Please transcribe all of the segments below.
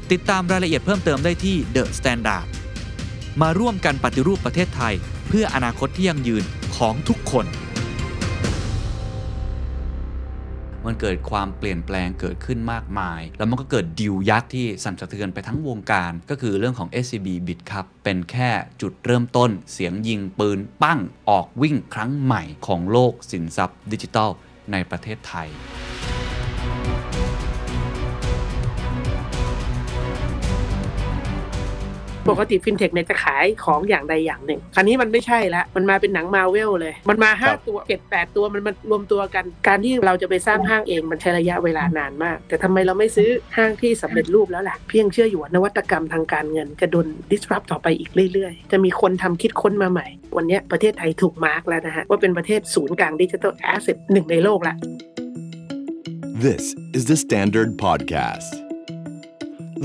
ิ ติดตามรายละเอียดเพิ่มเติมได้ที่ The Standard มาร่วมกันปฏิรูปประเทศไทย เพื่ออนาคตที่ยั่งยืนของทุกคน มันเกิดความเปลี่ยนแปลงเกิดขึ้นมากมาย แล้วมันก็เกิดดิวยักษ์ที่สั่นสะเทือนไปทั้งวงการ ก็คือเรื่องของ SCB Bit ครับ เป็นแค่จุดเริ่มต้น เสียงยิงปืนปั้งออกวิ่งครั้งใหม่ของโลกสินทรัพย์ดิจิทัลในประเทศไทย ปกติฟินเทคเนี่ยจะขายของอย่างใดอย่างหนึ่ง คราวนี้มันไม่ใช่ละ มันมาเป็นหนังมาเวลเลย มันมา 5 ตัวเจ็ดแปดตัวมันมารวมตัวกัน การที่เราจะไปสร้างห้างเองมันใช้ระยะเวลานานมาก แต่ทำไมเราไม่ซื้อห้างที่สำเร็จรูปแล้วล่ะ เพียงเชื่ออยู่ว่านวัตกรรมทางการเงินจะโดน disrupt ต่อไปอีกเรื่อยๆ จะมีคนทำคิดค้นมาใหม่ วันนี้ประเทศไทยถูกมาร์กแล้วนะฮะว่าเป็นประเทศศูนย์กลางดิจิทัลแอสเซทหนึ่งในโลกละ This is the Standard Podcast.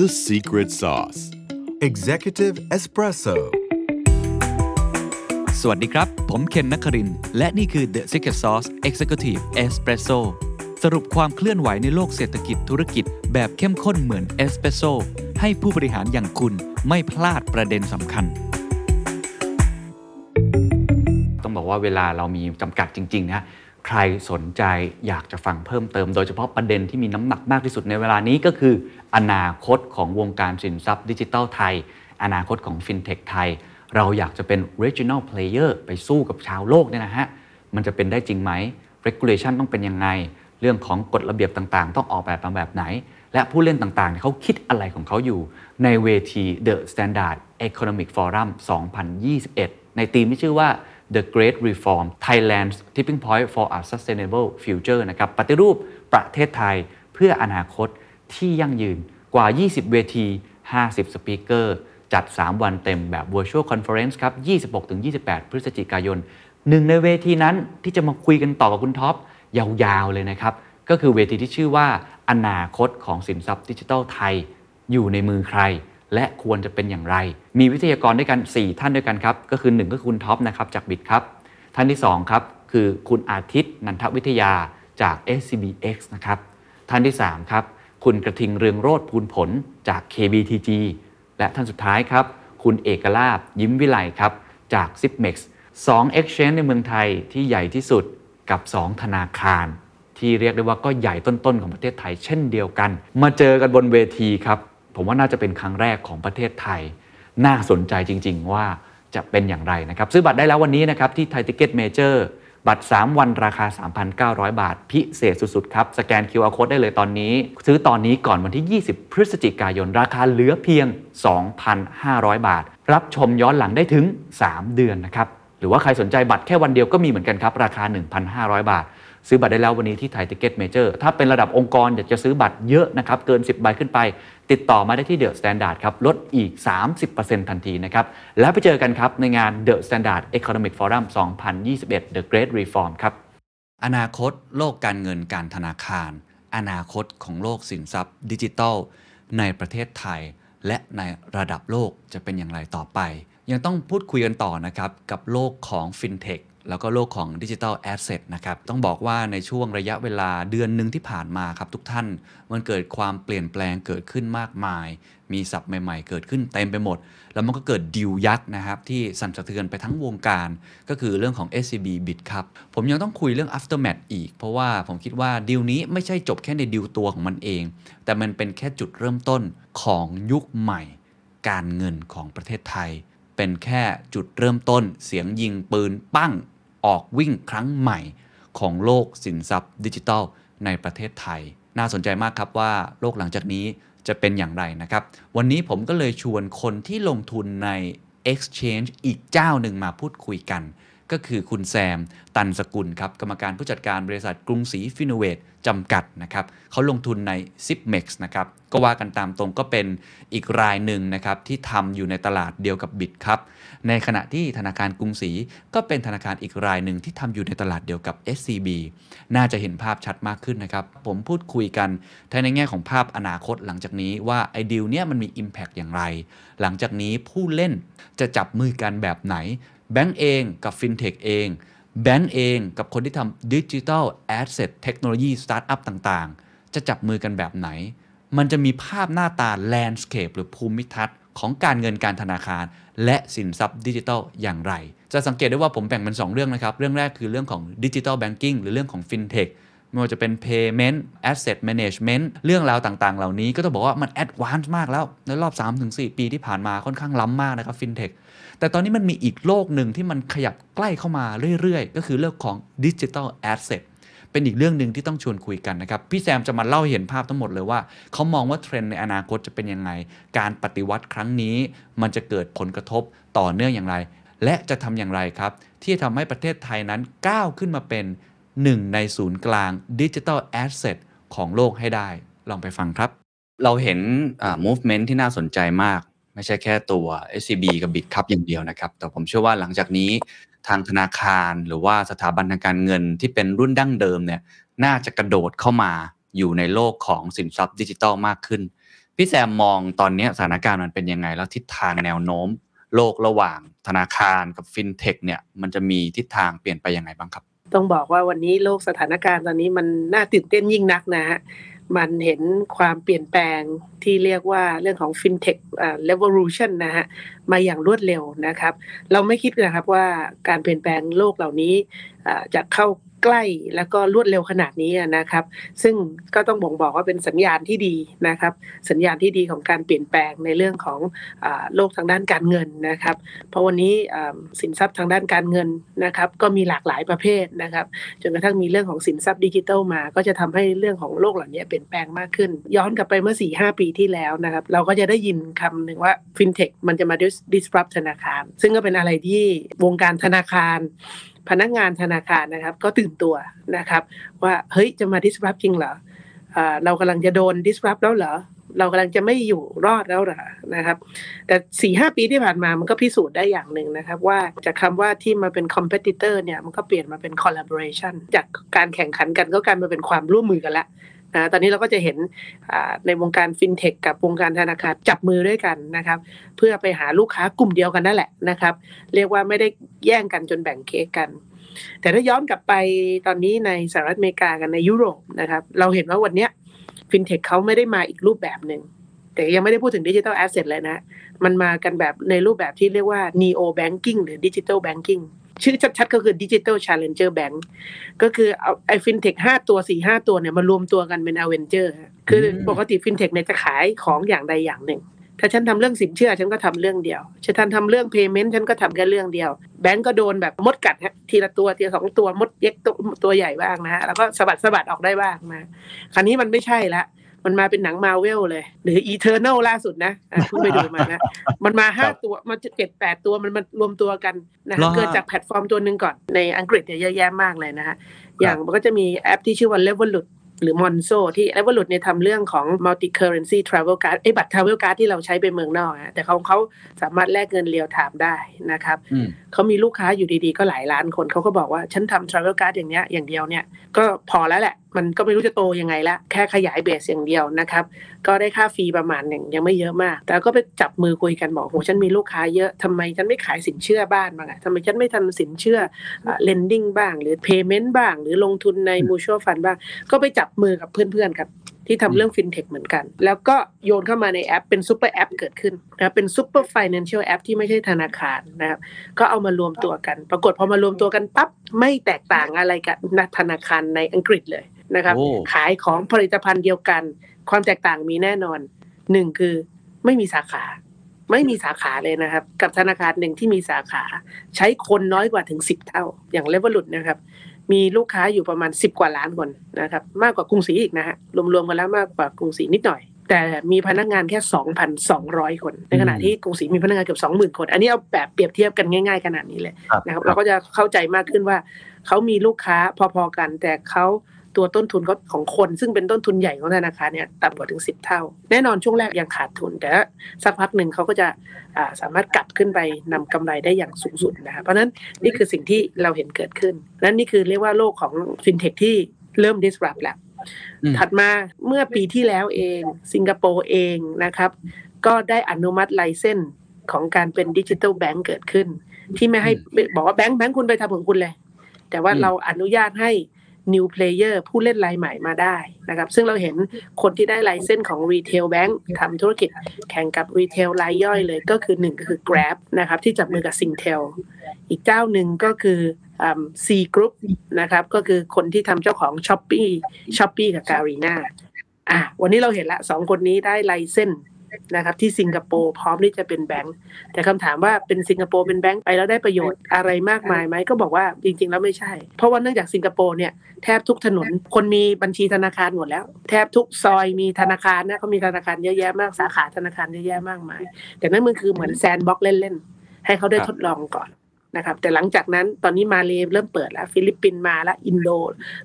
The Secret Sauce. Executive Espresso สวัสดีครับ ผมเคนนักครินทร์และนี่คือ The Secret Sauce Executive Espresso สรุปความเคลื่อนไหวในโลกเศรษฐกิจธุรกิจแบบเข้มข้นเหมือนเอสเปรสโซให้ผู้บริหารอย่างคุณไม่พลาดประเด็นสำคัญ ต้องบอกว่าเวลาเรามีจำกัดจริง ๆ นะ ใครสนใจอยากจะฟังเพิ่มเติม โดยเฉพาะประเด็นที่มีน้ำหนักมากที่สุดในเวลานี้ก็คือ อนาคตของวงการสินทรัพย์ดิจิทัลไทย อนาคตของฟินเทคไทย เราอยากจะเป็น regional player ไปสู้กับชาวโลกเนี่ยนะฮะ มันจะเป็นได้จริงไหม regulation ต้องเป็นยังไง เรื่องของกฎระเบียบต่างๆ ต้องออกแบบมาแบบไหน และผู้เล่นต่างๆเขาคิดอะไรของเขาอยู่ ในเวที The Standard Economic Forum 2021 ในธีมที่ชื่อว่า The Great Reform Thailand's Tipping Point for a Sustainable Future นะครับปฏิรูปประเทศไทยเพื่ออนาคตที่ยั่งยืนกว่า 20 เวที 50 สปีกเกอร์จัด 3 วันเต็มแบบ Virtual Conference ครับ 26-28 พฤศจิกายน หนึ่งในเวทีนั้นที่จะมาคุยกันต่อกับคุณท็อปยาวๆ เลยนะครับ ก็คือเวทีที่ชื่อว่า อนาคตของสินทรัพย์ดิจิทัลไทย อยู่ในมือใคร และควรจะเป็นอย่างไร มีวิทยากรด้วยกัน 4 ท่านด้วยกันครับ ก็คือ 1 ก็คือคุณท็อปนะครับจากบิดครับ ท่านที่ 2 ครับ คือคุณอาทิตย์นันทวิทยาจาก SCBX นะครับ ท่านที่ 3 ครับ คุณกระทิงเรืองโรธภูลผลจาก KBTG และท่านสุดท้ายครับ คุณเอกลาบยิ้มวิไลครับจาก Zipmex 2 Exchange ในเมืองไทยที่ใหญ่ที่สุดกับ 2 ธนาคารที่เรียกได้ว่าก็ใหญ่ต้นๆของประเทศไทยเช่นเดียวกัน มาเจอกันบนเวทีครับ ผมว่าน่าจะเป็นครั้งแรกของประเทศไทย น่าสนใจจริง ๆ ว่าจะเป็นอย่างไรนะครับซื้อบัตรได้แล้ววันนี้นะครับที่ Thaiticketmajor บัตร 3 วันราคา 3,900 บาท พิเศษสุด ๆ ครับ สแกน QR Code ได้เลยตอนนี้ ซื้อตอนนี้ก่อนวันที่ 20 พฤศจิกายน ราคาเหลือเพียง 2,500 บาท รับชมย้อนหลังได้ถึง 3 เดือนนะครับ หรือว่าใครสนใจบัตรแค่วันเดียวก็มีเหมือนกันครับ ราคา 1,500 บาท ซื้อบัตรได้แล้ววันนี้ที่ Thaiticketmajor ถ้าเป็นระดับองค์กรอยากจะซื้อบัตรเยอะนะครับ เกิน 10 ใบขึ้นไป ติดต่อมาได้ที่ THE STANDARD ครับลดอีก 30%ทันทีนะครับ แล้วไปเจอกันครับในงาน The Standard Economic Forum 2021 The Great Reform ครับ อนาคตโลกการเงินการธนาคาร อนาคตของโลกสินทรัพย์ ดิจิทัล ในประเทศไทย และในระดับโลกจะเป็นอย่างไรต่อไป ยังต้องพูดคุยกันต่อนะครับ กับโลกของ FinTech แล้วก็โลกของดิจิทัลแอสเซทนะครับ ต้องบอกว่าในช่วงระยะเวลาเดือนหนึ่งที่ผ่านมาครับทุกท่าน มันเกิดความเปลี่ยนแปลงเกิดขึ้นมากมาย มีศัพท์ใหม่ๆ เกิดขึ้นเต็มไปหมด แล้วมันก็เกิดดิวยักษ์นะครับที่สั่นสะเทือนไปทั้งวงการ ก็คือเรื่องของ SCB Bit ครับ ผมยังต้องคุยเรื่อง aftermath อีก เพราะว่าผมคิดว่าดิวนี้ไม่ใช่จบแค่ในดิวตัวของมันเอง แต่มันเป็นแค่จุดเริ่มต้นของยุคใหม่ การเงินของประเทศไทย เป็นแค่จุดเริ่มต้น เสียงยิงปืนปั้ง ออกวิ่งครั้งใหม่ของโลกสินทรัพย์ดิจิทัลในประเทศไทย น่าสนใจมากครับว่าโลกหลังจากนี้จะเป็นอย่างไรนะครับ วันนี้ผมก็เลยชวนคนที่ลงทุนใน Exchange อีกเจ้าหนึ่งมาพูดคุยกัน ก็คือคุณแซม ตันสกุลครับ กรรมการผู้จัดการบริษัทกรุงศรีฟินเวท จำกัดนะครับเขาลงทุนใน z i p m e x นะครับก็ว่ากันตามตรงก็เป็นอีกรายหนึ่งนะครับที่ทำอยู่ในตลาดเดียวกับบิตครับในขณะที่ธนาคารกรุงศรีก็เป็นธนาคารอีกรายหนึ่งที่ทำอยู่ในตลาดเดียวกับ SCB น่าจะเห็นภาพชัดมากขึ้นนะครับ ผมพูดคุยกันทั้งในแง่ของภาพอนาคตหลังจากนี้ว่าไอเดียเนี้ยมันมี Impact อย่างไร หลังจากนี้ผู้เล่นจะจับมือกันแบบไหนแบงก์เองกับฟินเทคเอง แบงก์เองกับคนที่ทำ digital asset เทคโนโลยีสตาร์ทอัพต่างๆ จะจับมือกันแบบไหน มันจะมีภาพหน้าตา landscape หรือภูมิทัศน์ของการเงินการธนาคาร และสินทรัพย์ดิจิทัลอย่างไร จะสังเกตได้ว่าผมแบ่งเป็น 2 เรื่องนะครับ เรื่องแรกคือเรื่องของ digital banking หรือเรื่องของฟินเทคไม่ว่าจะเป็น Payment Asset Management เรื่องราวต่างๆ เหล่านี้ก็ต้องบอกว่ามัน advance มากแล้ว ในรอบ 3-4 ปีที่ผ่านมาค่อนข้างล้ำมากนะครับฟินเทค แต่ตอนนี้มันมีอีกโลกหนึ่งที่มันขยับใกล้เข้ามาเรื่อยๆ ก็คือเรื่องของ digital asset เป็นอีกเรื่องหนึ่งที่ต้องชวนคุยกันนะครับ พี่แซมจะมาเล่าเห็นภาพทั้งหมดเลยว่า เขามองว่าเทรนด์ในอนาคตจะเป็นยังไง การปฏิวัติครั้งนี้ มันจะเกิดผลกระทบต่อเนื่องอย่างไร และจะทำอย่างไรครับ ที่จะทำให้ประเทศไทยนั้นก้าวขึ้นมาเป็นหนึ่งในศูนย์กลาง digital asset ของโลกให้ได้ ลองไปฟังครับ เราเห็น movement ที่น่าสนใจมาก ไม่ใช่แค่ตัว SCB กับ Bit ครับอย่างเดียวนะครับ แต่ผมเชื่อว่าหลังจากนี้ทางธนาคารหรือว่าสถาบันทางการเงินที่เป็นรุ่นดั้งเดิมเนี่ยน่าจะกระโดดเข้ามาอยู่ในโลกของสินทรัพย์ดิจิทัลมากขึ้น พี่แซมมองตอนนี้สถานการณ์มันเป็นยังไง แล้วทิศทางแนวโน้ม โลกระหว่างธนาคารกับฟินเทคเนี่ยมันจะมีทิศทางเปลี่ยนไปยังไงบ้างครับ ต้องบอกว่าวันนี้โลกสถานการณ์ตอนนี้มันน่าตื่นเต้นยิ่งนักนะฮะ มันเห็นความเปลี่ยนแปลงที่เรียกว่าเรื่องของ FinTech อ่า revolution นะฮะมาอย่างรวดเร็วนะครับ เราไม่คิดนะครับว่าการเปลี่ยนแปลงโลกเหล่านี้อ่าจะเข้า ใกล้แล้วก็รวดเร็วขนาดนี้นะครับ ซึ่งก็ต้องบ่งบอกว่าเป็นสัญญาณที่ดีนะครับ สัญญาณที่ดีของการเปลี่ยนแปลงในเรื่องของอโลกทางด้านการเงินนะครับ เพราะวันนี้สินทรัพย์ทางด้านการเงินนะครับ ก็มีหลากหลายประเภทนะครับจนกระทั่งมีเรื่องของสินทรัพย์ดิจิทัลมา ก็จะทำให้เรื่องของโลกเหล่านี้เปลี่ยนแปลงมากขึ้น ย้อนกลับไปเมื่อ4 5ปีที่แล้วนะครับ เราก็จะได้ยินคำหนึ่งว่า FinTech มันจะมา disrupt ธนาคาร ซึ่งก็เป็นอะไรที่วงการธนาคาร พนักงานธนาคารนะครับ ก็ตื่นตัวนะครับ ว่าเฮ้ยจะมา disrupt จริงเหรออเรากำลังจะโดน disrupt แล้วเหรอเรากำลังจะไม่อยู่รอดแล้วเหรอนะครับ แต่สี่ห้าปีที่ผ่านมามันก็พิสูจน์ได้อย่างหนึ่งนะครับ ว่าจากคำว่าที่มาเป็น competitor เนี่ยมันก็เปลี่ยนมาเป็น collaboration จากการแข่งขันกันก็กลายมาเป็นความร่วมมือกันละ นะตอนนี้เราก็จะเห็นในวงการฟินเทคกับวงการธนาคารจับมือด้วยกันนะครับ เพื่อไปหาลูกค้ากลุ่มเดียวกันนั่นแหละนะครับ เรียกว่าไม่ได้แย่งกันจนแบ่งเค้กกัน แต่ถ้าย้อนกลับไปตอนนี้ในสหรัฐอเมริกากันในยุโรปนะครับ เราเห็นว่าวันนี้ฟินเทคเขาไม่ได้มาอีกรูปแบบหนึ่งแต่ยังไม่ได้พูดถึง digital asset เลยนะ มันมากันแบบในรูปแบบที่เรียกว่า neo banking หรือ digital banking ชื่อชัดๆ ก็คือ digital challenger bank ก็คือเอาไอ้ฟินเทคห้าตัวสี่ห้าตัวเนี่ยมารวมตัวกันเป็น Avenger ฮะคือปกติฟินเทคเนี่ยจะขายของอย่างใดอย่างหนึ่ง ถ้าฉันทำเรื่องสินเชื่อฉันก็ทำเรื่องเดียวฉันทำเรื่อง payment ฉันก็ทำแค่เรื่องเดียว แบงก์ก็โดนแบบมดกัดฮะทีละตัวทีละสองตัวมดเล็กตัวตัวใหญ่บ้างนะฮะแล้วก็สะบัดสะบัดออกได้บ้างนะคราวนี้มันไม่ใช่ละ มันมาเป็นหนังมาเวลเลย หรือ Eternals ล่าสุดนะอะเพิ่งไปดูมานะมันมาห้าตัวมันเจ็ดแปดตัวมันมารวมตัวกันนะเหรอคะฮะเกิดจากแพลตฟอร์มตัวหนึ่งก่อนในอังกฤษเนี่ยเยอะแยะมากเลยนะฮะอย่างมันก็จะมีแอปที่ชื่อว่า Revolut หรือ Monzo ที่ Revolut เนี่ยทำเรื่องของ multi currency travel card ไอ้บัตร travel card ที่เราใช้ไปเมืองนอกอะแต่เขาเขาสามารถแลกเงิน real-time ได้นะครับอืม เขามีลูกค้าอยู่ดีๆ ก็หลายล้านคนเขาก็บอกว่าฉันทำ travel card อย่างเนี้ยอย่างเดียวเนี่ยก็พอแล้วแหละ มันก็ไม่รู้จะโตยังไงละแค่ขยาย base อย่างเดียวนะครับ ก็ได้ค่า fee ประมาณหนึ่งยังไม่เยอะมาก แต่ก็ไปจับมือคุยกันบอกโหฉันมีลูกค้าเยอะทำไมฉันไม่ขายสินเชื่อบ้านบ้างอะทำไมฉันไม่ทำสินเชื่อ lending บ้าง หรือ payment บ้าง หรือลงทุนใน mutual fund บ้าง ก็ไปจับมือกับเพื่อนๆครับ ที่ทำเรื่องฟินเทคเหมือนกัน แล้วก็โยนเข้ามาในแอปเป็น super app เกิดขึ้นนะครับเป็น super financial app ที่ไม่ใช่ธนาคารนะครับก็เอามารวมตัวกัน ปรากฏพอมารวมตัวกันปั๊บไม่แตกต่างอะไรกับธนาคารในอังกฤษเลยนะครับโอ้ขายของผลิตภัณฑ์เดียวกัน ความแตกต่างมีแน่นอนหนึ่งคือไม่มีสาขาไม่มีสาขาเลยนะครับ กับธนาคารหนึ่งที่มีสาขา ใช้คนน้อยกว่าถึงสิบเท่า อย่าง Revolut นะครับ มีลูกค้าอยู่ประมาณสิบกว่าล้านคนนะครับมากกว่ากรุงศรีอีกนะฮะรวมๆกันแล้วมากกว่ากรุงศรีนิดหน่อย แต่มีพนักงานแค่ 2,200 คน ในขณะที่กรุงศรีมีพนักงานเกือบ20,000 คน อันนี้เอาแบบเปรียบเทียบกันง่าย ๆ ขนาดนี้เลยครับนะครับเราก็จะเข้าใจมากขึ้นว่าเขามีลูกค้าพอๆกัน แต่เขา ตัวต้นทุนเขาของคนซึ่งเป็นต้นทุนใหญ่ของธนาคารเนี่ยต่ำกว่าถึง 10 เท่า แน่นอนช่วงแรกยังขาดทุน แต่สักพักหนึ่งเขาก็จะอ่าสามารถกลับขึ้นไปนำกำไรได้อย่างสูงสุดนะครับเพราะฉะนั้นนี่คือสิ่งที่เราเห็นเกิดขึ้นและนี่คือเรียกว่าโลกของฟินเทคที่เริ่ม disrupt แล้วอืมถัดมาเมื่อปีที่แล้วเอง สิงคโปร์เองนะครับ ก็ได้อนุมัติไลเซนส์ของการเป็นดิจิทัลแบงก์เกิดขึ้น ที่ไม่ให้บอกว่าแบงก์แบงก์คุณไปทำของคุณเลย แต่ว่าอืมเราอนุญาตให้ new player ผู้เล่นรายใหม่มาได้นะครับ ซึ่งเราเห็นคนที่ได้ไลเซนส์ของ retail bank ทำธุรกิจแข่งกับ retail รายย่อยเลยก็คือหนึ่งก็คือ Grab นะครับ ที่จับมือกับ Singtel อีกเจ้าหนึ่งก็คืออ่า C Group นะครับ ก็คือคนที่ทำเจ้าของ s h o p e e s h o p e e กับ Garena อะวันนี้เราเห็นละสองคนนี้ได้ไลเซนส์ นะครับที่สิงคโปร์พร้อมที่จะเป็นแบงก์แต่คำถามว่าเป็นสิงคโปร์เป็นแบงก์ไปแล้วได้ประโยชน์อะไรมากมายไหมก็บอกว่าจริง ๆ แล้วไม่ใช่ เพราะว่าเนื่องจากสิงคโปร์เนี่ยแทบทุกถนนคนมีบัญชีธนาคารหมดแล้ว แทบทุกซอยมีธนาคารนะเขามีธนาคารเยอะแยะมากสาขาธนาคารเยอะแยะมากมาย แต่นั่นมันคือเหมือน sandbox เล่นๆให้เขาได้ครับทดลองก่อน นะครับ แต่หลังจากนั้นตอนนี้มาเลเริ่มเปิดแล้ว ฟิลิปปินส์มาแล้วอินโด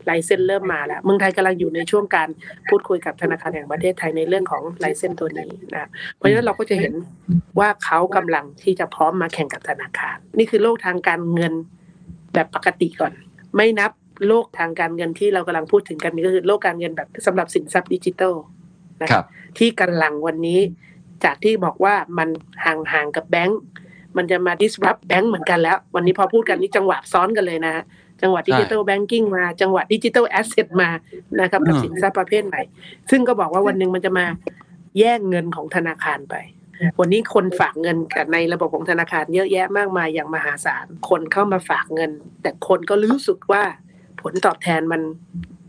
license เริ่มมาแล้วเมืองไทยกำลังอยู่ในช่วงการพูดคุยกับธนาคารแห่งประเทศไทยในเรื่องของ license ตัวนี้นะเพราะฉะนั้นเราก็จะเห็นว่าเขากำลังที่จะพร้อมมาแข่งกับธนาคาร นี่คือโลกทางการเงินแบบปกติก่อน ไม่นับโลกทางการเงินที่เรากำลังพูดถึงกันนี่ก็คือโลกการเงินแบบสำหรับสินทรัพย์ดิจิทัลนะครับที่กำลังวันนี้จากที่บอกว่ามันห่างๆกับแบงก์ มันจะมา disrupt แบงก์เหมือนกันแล้ว วันนี้พอพูดกันนี่จังหวะซ้อนกันเลยนะฮะจังหวะ digital banking มา จังหวะ digital asset มานะครับกับอืมสินทรัพย์ประเภทใหม่ ซึ่งก็บอกว่าวันหนึ่งมันจะมาแย่งเงินของธนาคารไป วันนี้คนฝากเงินกับในระบบของธนาคารเยอะแยะมากมายอย่างมหาศาล คนเข้ามาฝากเงิน แต่คนก็รู้สึกว่าผลตอบแทนมัน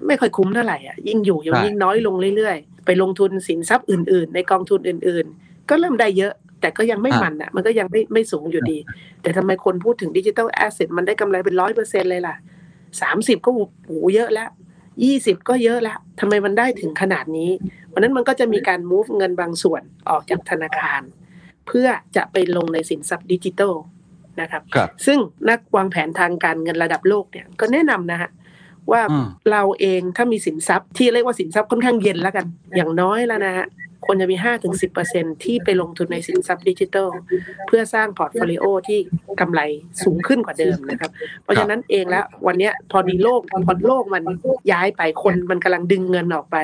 ไม่ค่อยคุ้มเท่าไหร่อะยิ่งอยู่ยังใช่ยิ่งน้อยลงเรื่อยๆ ไปลงทุนสินทรัพย์อื่น ๆ ในกองทุนอื่น ๆ ก็เริ่มได้เยอะ แต่ก็ยังไม่มันอะ มันก็ยังไม่ไม่สูงอยู่ดี แต่ทำไมคนพูดถึงดิจิ t a ลแอสเซทมันได้กำไรเป็นร้อยเปอร์เซ็นเลยล่ะสามสิบก็โอ้โหเยอะแล้วยี่สิบก็เยอะแล้วทำไมมันได้ถึงขนาดนี้วันนั้นมันก็จะมีการ move เงินบางส่วนออกจากธนาคาร เพื่อจะไปลงในสินทรัพย์ดิจิทัลนะครับครับซึ่งนักวางแผนทางการเงินระดับโลกเนี่ยก็แนะนำนะฮะว่าอืม เราเองถ้ามีสินทรัพย์ที่เรียกว่าสินทรัพย์ค่อนข้างเย็นแล้วกัน อย่างน้อยแล้วนะฮะ ควรจะมี 5-10%ที่ไปลงทุนในสินทรัพย์ดิจิทัล เพื่อสร้าง portfolio ที่กำไรสูงขึ้นกว่าเดิมนะครับ เพราะฉะนั้นเองแล้ววันเนี้ยพอดีโลกพอโลกมันย้ายไปคนมันกำลังดึงเงินออกไป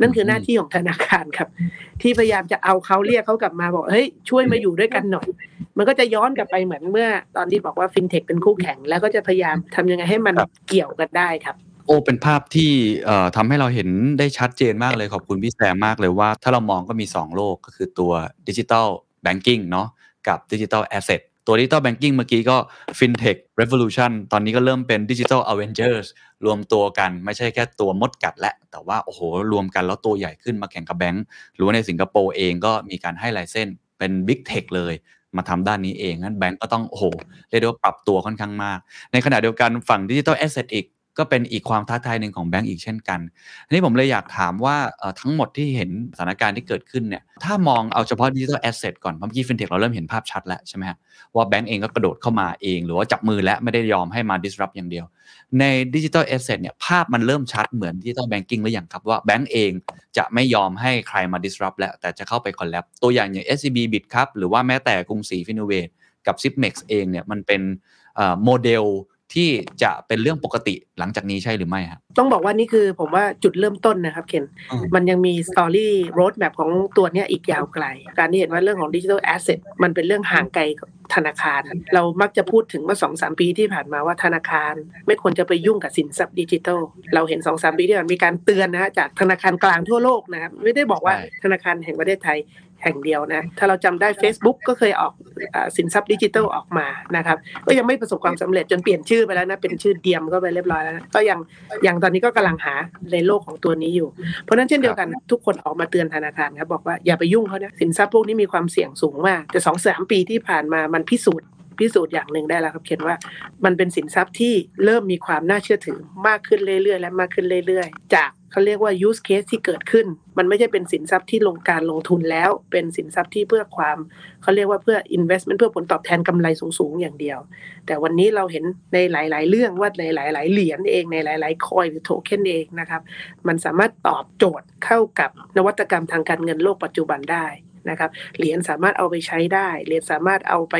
นั่นคือหน้าที่ของธนาคารครับ ที่พยายามจะเอาเขาเรียกเขากลับมาบอกเฮ้ยช่วยมาอยู่ด้วยกันหน่อย มันก็จะย้อนกลับไปเหมือนเมื่อตอนที่บอกว่าฟินเทคเป็นคู่แข่งแล้วก็จะพยายามทำยังไงให้มันคาบเกี่ยวกันได้ครับ โอ้ เป็นภาพที่ เอ่อ ทำให้เราเห็นได้ชัดเจนมากเลย ขอบคุณพี่แซมมากเลยว่า ถ้าเรามองก็มี 2 โลก ก็คือตัวดิจิ t a ลแบงกิ้งเนาะกับดิจิ t a ลแอสเซทตัว Digital Banking เมื่อกี้ก็ FinTech Revolution ตอนนี้ก็เริ่มเป็น Digital Avengers รวมตัวกันไม่ใช่แค่ตัวมดกัดละ แต่ว่า โอ้โห รวมกันแล้วตัวใหญ่ขึ้นมาแข่งกับแบงก์หรือว่าในสิงคโปร์เองก็มีการให้ไลเซนเป็น Big Tech เลยมาทำด้านนี้เองงั้นแบงก์ก็ต้องโอ้โหเรียกได้ว่าปรับตัวค่อนข้างมาก ในขณะเดียวกันฝั่ง Digital Asset อีก ก็เป็นอีกความท้าทายหนึ่งของแบงก์อีกเช่นกันทีนี้ผมเลยอยากถามว่าทั้งหมดที่เห็นสถานการณ์ที่เกิดขึ้นเนี่ยถ้ามองเอาเฉพาะ Digital Asset ก่อนเพราะเมื่อกี้ FinTech เราเริ่มเห็นภาพชัดแล้วใช่ไหมฮะว่าแบงก์เองก็กระโดดเข้ามาเอง หรือว่าจับมือและไม่ได้ยอมให้มา disrupt อย่างเดียว ใน Digital Asset เนี่ยภาพมันเริ่มชัดเหมือน Digital Banking หรือยังครับว่าแบงก์เองจะไม่ยอมให้ใครมา disrupt แล้วแต่จะเข้าไป collab ตัวอย่างอย่าง SCB Bit ครับหรือว่าแม้แต่กรุงศรี Finovate กับ Zipmex เองเนี่ยมันเป็นโมเดล ที่จะเป็นเรื่องปกติหลังจากนี้ใช่หรือไม่ครับต้องบอกว่านี่คือผมว่าจุดเริ่มต้นนะครับเคนอืมมันยังมี story roadmap ของตัวเนี้ยอีกยาวไกล การที่เห็นว่าเรื่องของ digital asset มันเป็นเรื่องห่างไกลกับธนาคาร เรามักจะพูดถึงเมื่อสองสามปีที่ผ่านมาว่าธนาคาร ไม่ควรจะไปยุ่งกับสินทรัพย์ดิจิทัล เราเห็นสองสามปีที่ผ่านมามีการเตือนนะฮะจากธนาคารกลางทั่วโลกนะครับไม่ได้บอกว่าใช่ธนาคารแห่งประเทศไทย แห่งเดียวนะ ถ้าเราจำได้ Facebook ก็เคยออกอสินทรัพย์ดิจิทัลออกมานะครับ ก็ยังไม่ประสบความสำเร็จจนเปลี่ยนชื่อไปแล้วนะ เป็นชื่อเดียมก็ไปเรียบร้อยแล้วนะก็ยังยังตอนนี้ก็กำลังหาในโลกของตัวนี้อยู่ เพราะฉะนั้นเช่นเดียวกันทุกคนออกมาเตือนธนาคารครับบอกว่าอย่าไปยุ่งเขานะสินทรัพย์พวกนี้มีความเสี่ยงสูงมากแต่สองสามปีที่ผ่านมามันพิสูจน์ พิสูจน์อย่างหนึ่งได้แล้วครับเขียนว่ามันเป็นสินทรัพย์ที่เริ่มมีความน่าเชื่อถือมากขึ้นเรื่อยๆ และมากขึ้นเรื่อยๆ จากเขาเรียกว่า use case ที่เกิดขึ้น มันไม่ใช่เป็นสินทรัพย์ที่ลงการลงทุนแล้ว เป็นสินทรัพย์ที่เพื่อความเขาเรียกว่าเพื่อ investment เพื่อผลตอบแทนกำไรสูงๆ อย่างเดียว แต่วันนี้เราเห็นในหลาย ๆ เรื่องว่าในหลาย ๆ เหรียญเองในหลาย ๆ คอยหรือโทเค็นเองนะครับ มันสามารถตอบโจทย์เข้ากับนวัตกรรมทางการเงินโลกปัจจุบันได้ นะครับเหรียญสามารถเอาไปใช้ได้เหรียญสามารถเอาไป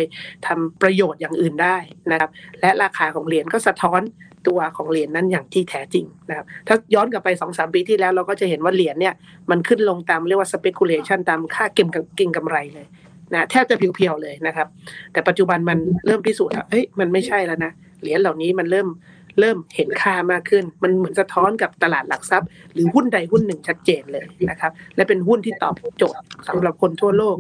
ทำประโยชน์อย่างอื่นได้นะครับ และราคาของเหรียญก็สะท้อนตัวของเหรียญนั้นอย่างที่แท้จริงนะครับถ้าย้อนกลับไป2อสปีที่แล้วเราก็จะเห็นว่าเหรียญเนี่ยมันขึ้นลงตามเรียกว่า speculation ตามค่าเก็งเก็งกำไรเลยนะแทบจะเพียวๆเลยนะครับ แต่ปัจจุบันมันเริ่มพิสูจน์แล้วเฮ้ยมันไม่ใช่แล้วนะเหรียญเหล่านี้มันเริ่ม เริ่มเห็นค่ามากขึ้น มันเหมือนสะท้อนกับตลาดหลักทรัพย์ หรือหุ้นใดหุ้นหนึ่งชัดเจนเลยนะครับ และเป็นหุ้นที่ตอบโจทย์สำหรับคนทั่วโลก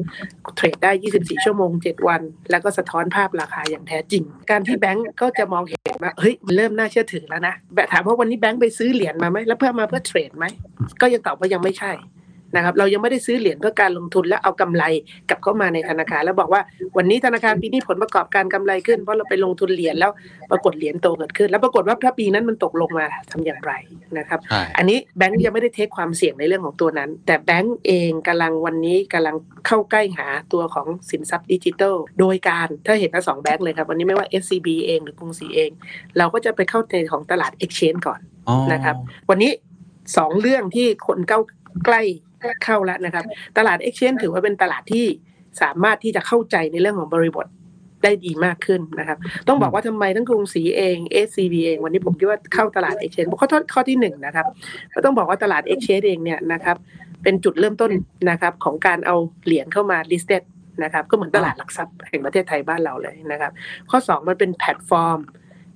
เทรดได้ 24 ชั่วโมง 7 วัน แล้วก็สะท้อนภาพราคาอย่างแท้จริง การที่แบงก์ก็จะมองเห็นว่าเฮ้ยมันเริ่มน่าเชื่อถือแล้วนะแบบถามว่าวันนี้แบงก์ไปซื้อเหรียญมาไหมแล้วเพื่อมาเพื่อเทรดไหมก็ยังตอบว่ายังไม่ใช่ นะครับเรายังไม่ได้ซื้อเหรียญเพื่อการลงทุนแล้วเอากำไรกลับเข้ามาในธนาคาร แล้วบอกว่าวันนี้ธนาคารปีนี้ผลประกอบการกำไรขึ้นเพราะเราไปลงทุนเหรียญแล้วปรากฏเหรียญโตเกิดขึ้น แล้วปรากฏว่าถ้าปีนั้นมันตกลงมาทำอย่างไรนะครับใช่อันนี้แบงก์ยังไม่ได้เทคความเสี่ยงในเรื่องของตัวนั้น แต่แบงก์เองกำลังวันนี้กำลังเข้าใกล้หาตัวของสินทรัพย์ดิจิทัลโดยการถ้าเห็นทั้งสองแบงก์เลยครับวันนี้ไม่ว่า SCB เองหรือกรุงศรีเอง เราก็จะไปเข้าในของตลาด Exchange ก่อนอ๋อนะครับ วันนี้สองเรื่องที่คนเก้าใกล้ เข้าแล้วนะครับ ตลาด Exchange ถือว่าเป็นตลาดที่สามารถที่จะเข้าใจในเรื่องของบริบทได้ดีมากขึ้นนะครับ ต้องบอกว่าทำไมทั้งกรุงศรีเอง SCB เอง วันนี้ผมคิดว่าเข้าตลาด Exchange ข้อข้อที่หนึ่งนะครับก็ต้องบอกว่าตลาด Exchange เองเนี่ยนะครับเป็นจุดเริ่มต้นนะครับของการเอาเหรียญเข้ามา listed นะครับก็เหมือนตลาดหลักทรัพย์แห่งประเทศไทยบ้านเราเลยนะครับ ข้อ 2 มันเป็นแพลตฟอร์ม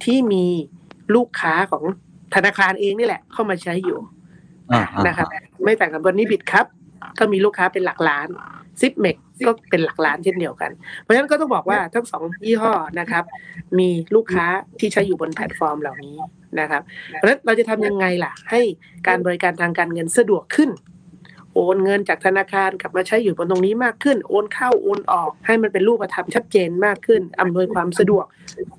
ที่มีลูกค้าของธนาคารเองนี่แหละเข้ามาใช้อยู่ นะครับไม่ต่างกับวันนี้บิดครับ ก็มีลูกค้าเป็นหลักล้านZipmex ก็เป็นหลักล้านเช่นเดียวกัน เพราะฉะนั้นก็ต้องบอกว่าทั้งสองยี่ห้อนะครับ มีลูกค้าที่ใช้อยู่บนแพลตฟอร์มเหล่านี้นะครับ เพราะฉะนั้นเราจะทำยังไงล่ะ ให้การบริการทางการเงินสะดวกขึ้น โอนเงินจากธนาคารกลับมาใช้อยู่บนตรงนี้มากขึ้น โอนเข้าโอนออกให้มันเป็นรูปธรรมชัดเจนมากขึ้นอำนวยความสะดวก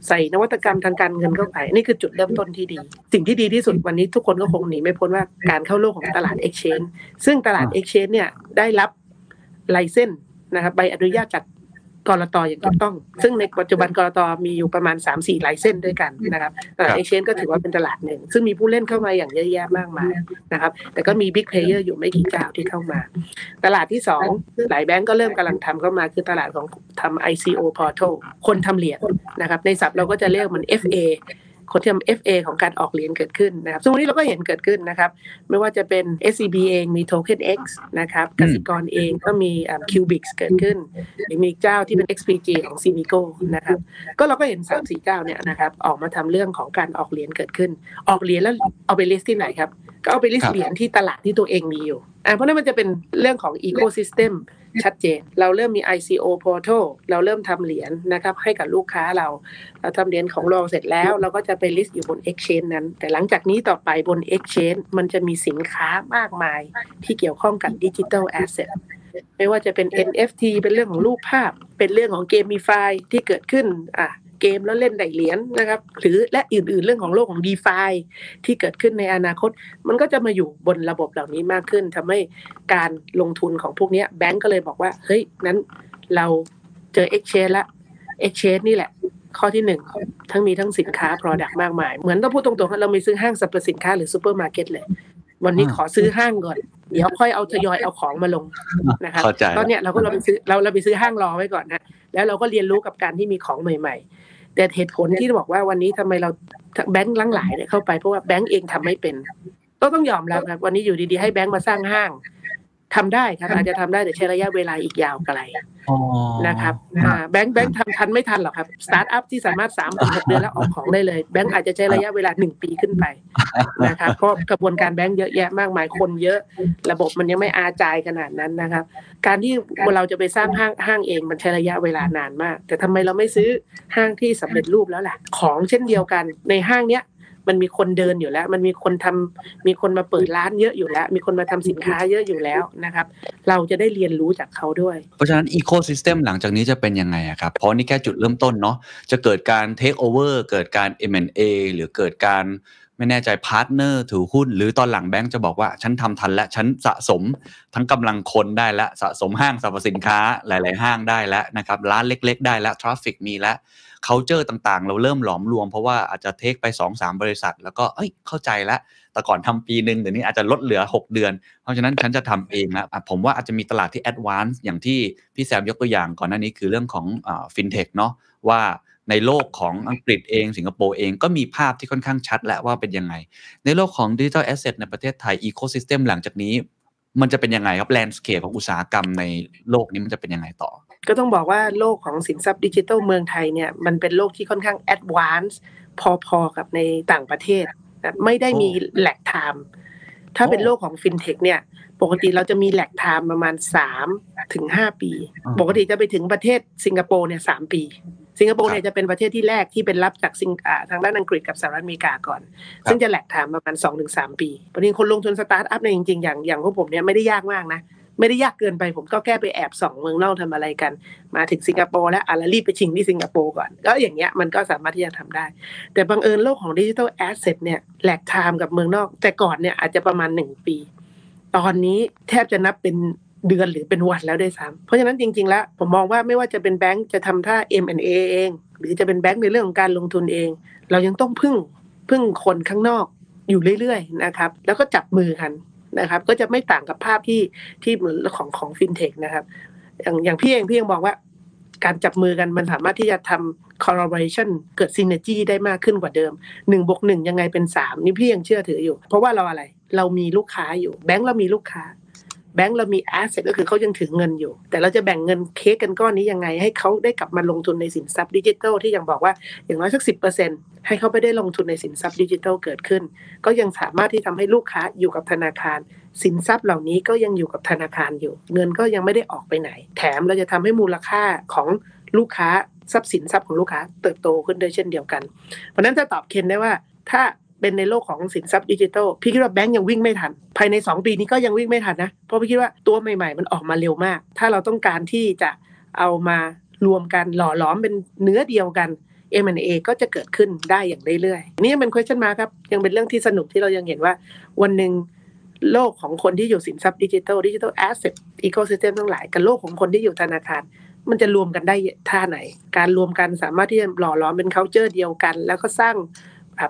ใส่นวัตกรรมทางการเงินเข้าไปนี่คือจุดเริ่มต้นที่ดี สิ่งที่ดีที่สุดวันนี้ทุกคนก็คงหนีไม่พ้นว่าการเข้าโลกของตลาด Exchange ซึ่งตลาด Exchange เนี่ยได้รับ license นะครับใบอนุญาตจาก กลตอย่างถูกต้อง ซึ่งในปัจจุบันกลตมีอยู่ประมาณ 3-4 license ด้วยกันนะครับตลาด Exchange ก็ถือว่าเป็นตลาดหนึ่ง ซึ่งมีผู้เล่นเข้ามาอย่างเยอะแยะมากมายนะครับ แต่ก็มี big player อยู่ไม่กี่เจ้าที่เข้ามา ตลาดที่สองหลายแบงก์ก็เริ่มกำลังทำเข้ามาคือตลาดของทำ ICO portal คนทำเหรียญนะครับ ในศัพท์เราก็จะเรียกมัน FA คนที่ทำ FA ของการออกเหรียญเกิดขึ้นนะครับซึ่งวันนี้เราก็เห็นเกิดขึ้นนะครับ ไม่ว่าจะเป็น SCB เองมี Token X นะครับกสิกรเองก็มีอ่า Cubix เกิดขึ้นหรือมีเจ้าที่เป็น XPG ของ Simico นะครับก็เราก็เห็น 3 4 เจ้าเนี่ยนะครับออกมาทำเรื่องของการออกเหรียญเกิดขึ้น ออกเหรียญแล้วเอาไป list ที่ไหนครับ ก็เอาไป list ครับเหรียญที่ตลาดที่ตัวเองมีอยู่อ่าเพราะนั้นมันจะเป็นเรื่องของ ecosystem ชัดเจน เราเริ่มมี ICO portal เราเริ่มทำเหรียญนะครับให้กับลูกค้าเรา เราทำเหรียญของเราเสร็จแล้ว เราก็จะไป list อยู่บน exchange นั้น แต่หลังจากนี้ต่อไปบน exchange มันจะมีสินค้ามากมายที่เกี่ยวข้องกับ digital asset ไม่ว่าจะเป็น NFT เป็นเรื่องของรูปภาพ เป็นเรื่องของเกมมีไฟที่เกิดขึ้นอะ เกมแล้วเล่นได้เหรียญนะครับ หรือและอื่นๆเรื่องของโลกของ d e f i ที่เกิดขึ้นในอนาคต มันก็จะมาอยู่บนระบบเหล่านี้มากขึ้นทำให้การลงทุนของพวกเนี้ยแบงก์ก็เลยบอกว่าเฮ้ยนั้นเราเจอ Exchange ละ Exchange นี่แหละข้อที่หนึ่งทั้งมีทั้งสินค้า Product มากมาย เหมือนต้องพูดตรงๆว่าเราไม่ซื้อห้างสรรพสินค้าหรือซูเปอร์มาร์เก็ตเลย วันนี้อ่าขอซื้อห้างก่อน เดี๋ยวค่อยเอาทยอยเอาของมาลงนะครับเข้าใจตอนเนี้ยเราก็เราไปซื้อเราเราไปซื้อห้างรอไว้ก่อนนะแล้วเราก็เรียนรู้กับการที่มีของใหม่ ๆ แต่เหตุผลที่บอกว่าวันนี้ทำไมเราแบงค์ทั้งหลายเนี่ยเข้าไปเพราะว่าแบงค์เองทำไม่เป็น ก็ต้องยอมรับครับวันนี้อยู่ดีๆให้แบงค์มาสร้างห้าง ทำได้ครับอาจจะทำได้แต่ใช้ระยะเวลาอีกยาวไกลอ๋อนะครับอ่าแบงค์แบงค์ทำทันไม่ทันหรอกครับสตาร์ทอัพที่สามารถ3 ถึง 6 เดือนแล้วออกของได้เลยแบงค์อาจจะใช้ระยะเวลา1ปีขึ้นไปนะครับเพราะกระบวนการแบงค์เยอะแยะมากมายคนเยอะระบบมันยังไม่ agile ขนาดนั้นนะครับ การที่เราจะไปสร้างห้างห้างเองมันใช้ระยะเวลานานมาก แต่ทำไมเราไม่ซื้อห้างที่สำเร็จรูปแล้วล่ะของเช่นเดียวกันในห้างเนี้ย มันมีคนเดินอยู่แล้ว มันมีคนทำมีคนมาเปิดร้านเยอะอยู่แล้ว มีคนมาทำสินค้าเยอะอยู่แล้วนะครับ เราจะได้เรียนรู้จากเขาด้วย เพราะฉะนั้นอีโค y ิสเต็มหลังจากนี้จะเป็นยังไงอะครับ เพราะนี่แค่จุดเริ่มต้นเนาะจะเกิดการเทคโอเวอร์เกิดการ M&A หรือเกิดการไม่แน่ใจ partner ถือหุ้น หรือตอนหลังแบงค์จะบอกว่า ฉันทำทันและฉันสะสมทั้งกำลังคนได้และสะสมห้างสรรพสินค้าหลาย ๆ ห้างได้แล้วนะครับร้านเล็ก ๆ ได้แล้ว traffic มีแล้ว culture ต่างๆ เราเริ่มหลอมรวมเพราะว่าอาจจะ take ไป 2-3 บริษัท แล้วก็เอ้ยเข้าใจแล้วแต่ก่อนทำปีหนึ่งเดี๋ยวนี้อาจจะลดเหลือ 6 เดือน เพราะฉะนั้นฉันจะทำเองนะอะผมว่าอาจจะมีตลาดที่ advance อย่างที่พี่แซมยกตัวอย่างก่อนหน้านี้คือเรื่องของฟินเทคเนาะว่าในโลกของอังกฤษเองสิงคโปร์เองก็มีภาพที่ค่อนข้างชัดแล้วว่าเป็นยังไง ในโลกของ digital asset ในประเทศไทยอีโค y ิสเต็มหลังจากนี้ มันจะเป็นยังไงครับ landscape ของอุตสาหกรรมในโลกนี้มันจะเป็นยังไงต่อ ก็ต้องบอกว่าโลกของสินทรัพย์ดิจิทัลเมืองไทยเนี่ยมันเป็นโลกที่ค่อนข้าง advance พอๆกับในต่างประเทศนะไม่ได้มี lag time ถ้าเป็นโลกของฟินเทคเนี่ยปกติเราจะมี lag time ประมาณ3ถึง5ปีอ่าปกติจะไปถึงประเทศสิงคโปร์เนี่ยสามปี สิงคโปร์เนี่ยจะเป็นประเทศที่แรกที่เป็นรับจากสิงอ่าทางด้านอังกฤษกับสหรัฐอเมริกาก่อน ซึ่งจะ lag time ประมาณ2-3ถึงปีประเด็นคนลงทุนสตาร์ทอัพเนี่ยจริงๆอย่างอย่างพวกผมเนี่ยไม่ได้ยากมากนะ ไม่ได้ยากเกินไป ผมก็แค่ไปแอบส่องเมืองนอกทำอะไรกัน มาถึงสิงคโปร์แล้วอะแล้วรีบไปชิงที่สิงคโปร์ก่อนก็อย่างเงี้ยมันก็สามารถที่จะทำได้ แต่บังเอิญโลกของ digital asset เนี่ย lag time กับเมืองนอก แต่ก่อนเนี่ยอาจจะประมาณหนึ่งปี ตอนนี้แทบจะนับเป็นเดือนหรือเป็นวันแล้วด้วยซ้ำเพราะฉะนั้นจริง ๆ แล้ว ผมมองว่าไม่ว่าจะเป็นแบงก์จะทำท่า M&A เอง หรือจะเป็นแบงก์ในเรื่องของการลงทุนเอง เรายังต้องพึ่งพึ่งคนข้างนอกอยู่เรื่อยๆนะครับ แล้วก็จับมือกัน นะครับ ก็จะไม่ต่างกับภาพที่ที่เหมือนของของฟินเทคนะครับ อย่างอย่างพี่เองพี่ยังบอกว่า การจับมือกันมันสามารถที่จะทำ collaboration เกิด synergy ได้มากขึ้นกว่าเดิมหนึ่งบวกหนึ่งยังไงเป็นสามนี่พี่ยังเชื่อถืออยู่ เพราะว่าเราอะไรเรามีลูกค้าอยู่แบงค์เรามีลูกค้า แบงก์เรามี asset ก็คือเขายังถือเงินอยู่ แต่เราจะแบ่งเงินเค้กกันก้อนนี้ยังไง ให้เขาได้กลับมาลงทุนในสินทรัพย์ดิจิทัลที่ยังบอกว่าอย่างน้อยสักสิให้เขาไปได้ลงทุนในสินทรัพย์ดิจิทัลเกิดขึ้น ก็ยังสามารถที่ทำให้ลูกค้าอยู่กับธนาคาร สินทรัพย์เหล่านี้ก็ยังอยู่กับธนาคารอยู่ เงินก็ยังไม่ได้ออกไปไหน แถมเราจะทำให้มูลค่าของลูกค้าทรัพย์สินทรัพย์ของลูกค้าเติบโตขึ้นด้วยเช่นเดียวกัน เพราะนั้นถ้าตอบเคนได้ว่าถ้า เป็นในโลกของสินทรัพย์ดิจิทัลพี่คิดว่าแบงก์ยังวิ่งไม่ทัน ภายใน 2 ปีนี้ก็ยังวิ่งไม่ทันนะ เพราะพี่คิดว่าตัวใหม่ๆ มันออกมาเร็วมาก ถ้าเราต้องการที่จะเอามารวมกันหล่อหลอมเป็นเนื้อเดียวกัน M&A ก็จะเกิดขึ้นได้อย่างเรื่อยๆนี่เป็น question mark ครับยังเป็นเรื่องที่สนุกที่เรายังเห็นว่า วันหนึ่งโลกของคนที่อยู่สินทรัพย์ดิจิทัล digital asset ecosystem ทั้งหลายกับโลกของคนที่อยู่ธนาคารมันจะรวมกันได้ท่าไหน การรวมกันสามารถที่จะหล่อหลอมเป็น culture เดียวกัน แล้วก็สร้าง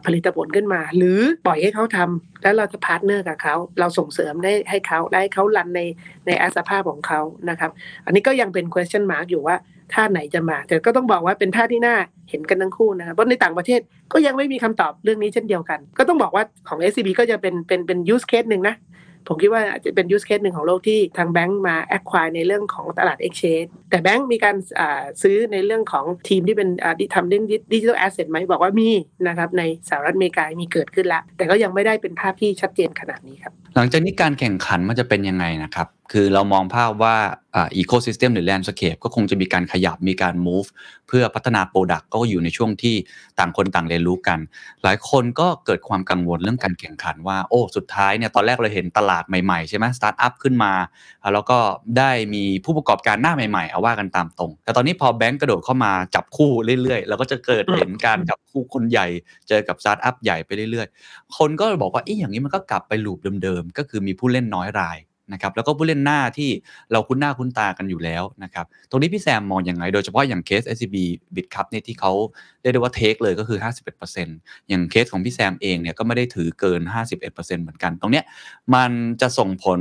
ผลิตผลขึ้นมา หรือปล่อยให้เขาทำแล้วเราจะ partner กับเขา เราส่งเสริมได้ให้เขาได้ให้เขา run ในในอสภาพของเขานะครับ อันนี้ก็ยังเป็น question mark อยู่ว่าท่าไหนจะมา แต่ก็ต้องบอกว่าเป็นท่าที่น่าเห็นกันทั้งคู่นะครับเพราะในต่างประเทศก็ยังไม่มีคำตอบเรื่องนี้เช่นเดียวกัน ก็ต้องบอกว่าของ SCB ก็จะเป็นเป็นเป็น use case หนึ่งนะ ผมคิดว่าอาจจะเป็น use case หนึ่งของโลกที่ทางแบงก์มา acquire ในเรื่องของตลาดเอ็กชแนนแต่แบงก์มีการซื้อในเรื่องของทีมที่เป็นที่ทำเรื่อง digital asset ไหมบอกว่ามีนะครับในสหรัฐอเมริกามีเกิดขึ้นแล้ว แต่ก็ยังไม่ได้เป็นภาพที่ชัดเจนขนาดนี้ครับ หลังจากนี้การแข่งขันมันจะเป็นยังไงนะครับ คือเรามองภาพว่าอ่า ecosystem หรือ landscape ก็คงจะมีการขยับมีการ move เพื่อพัฒนา product ก็อยู่ในช่วงที่ต่างคนต่างเรียนรู้กัน หลายคนก็เกิดความกังวลเรื่องการแข่งขันว่า โอ้สุดท้ายเนี่ยตอนแรกเราเห็นตลาดใหม่ๆ ใช่ไหมสตาร์ทอัพขึ้นมาอ่าแล้วก็ได้มีผู้ประกอบการหน้าใหม่ๆ เอาว่ากันตามตรง แต่ตอนนี้พอแบงก์กระโดดเข้ามาจับคู่เรื่อยๆเราก็จะเกิดเห็นการจับคู่คนใหญ่ เจอกับสตาร์ทอัพใหญ่ไปเรื่อยๆ คนก็บอกว่าอีอย่างนี้มันก็กลับไป loop เดิมๆก็คือมีผู้เล่นน้อยราย นะครับแล้วก็ผู้เล่นหน้าที่เราคุ้นหน้าคุ้นตากันอยู่แล้วนะครับตรงนี้พี่แซมมองอยังไง โดยเฉพาะอย่างเคส SCB Bitkub เนี่ยที่เขาเรียกได้ว่า take เลยก็คือ 51%อย่างเคสของพี่แซมเองเนี่ยก็ไม่ได้ถือเกิน 51%เหมือนกัน ตรงเนี้ยมันจะส่งผล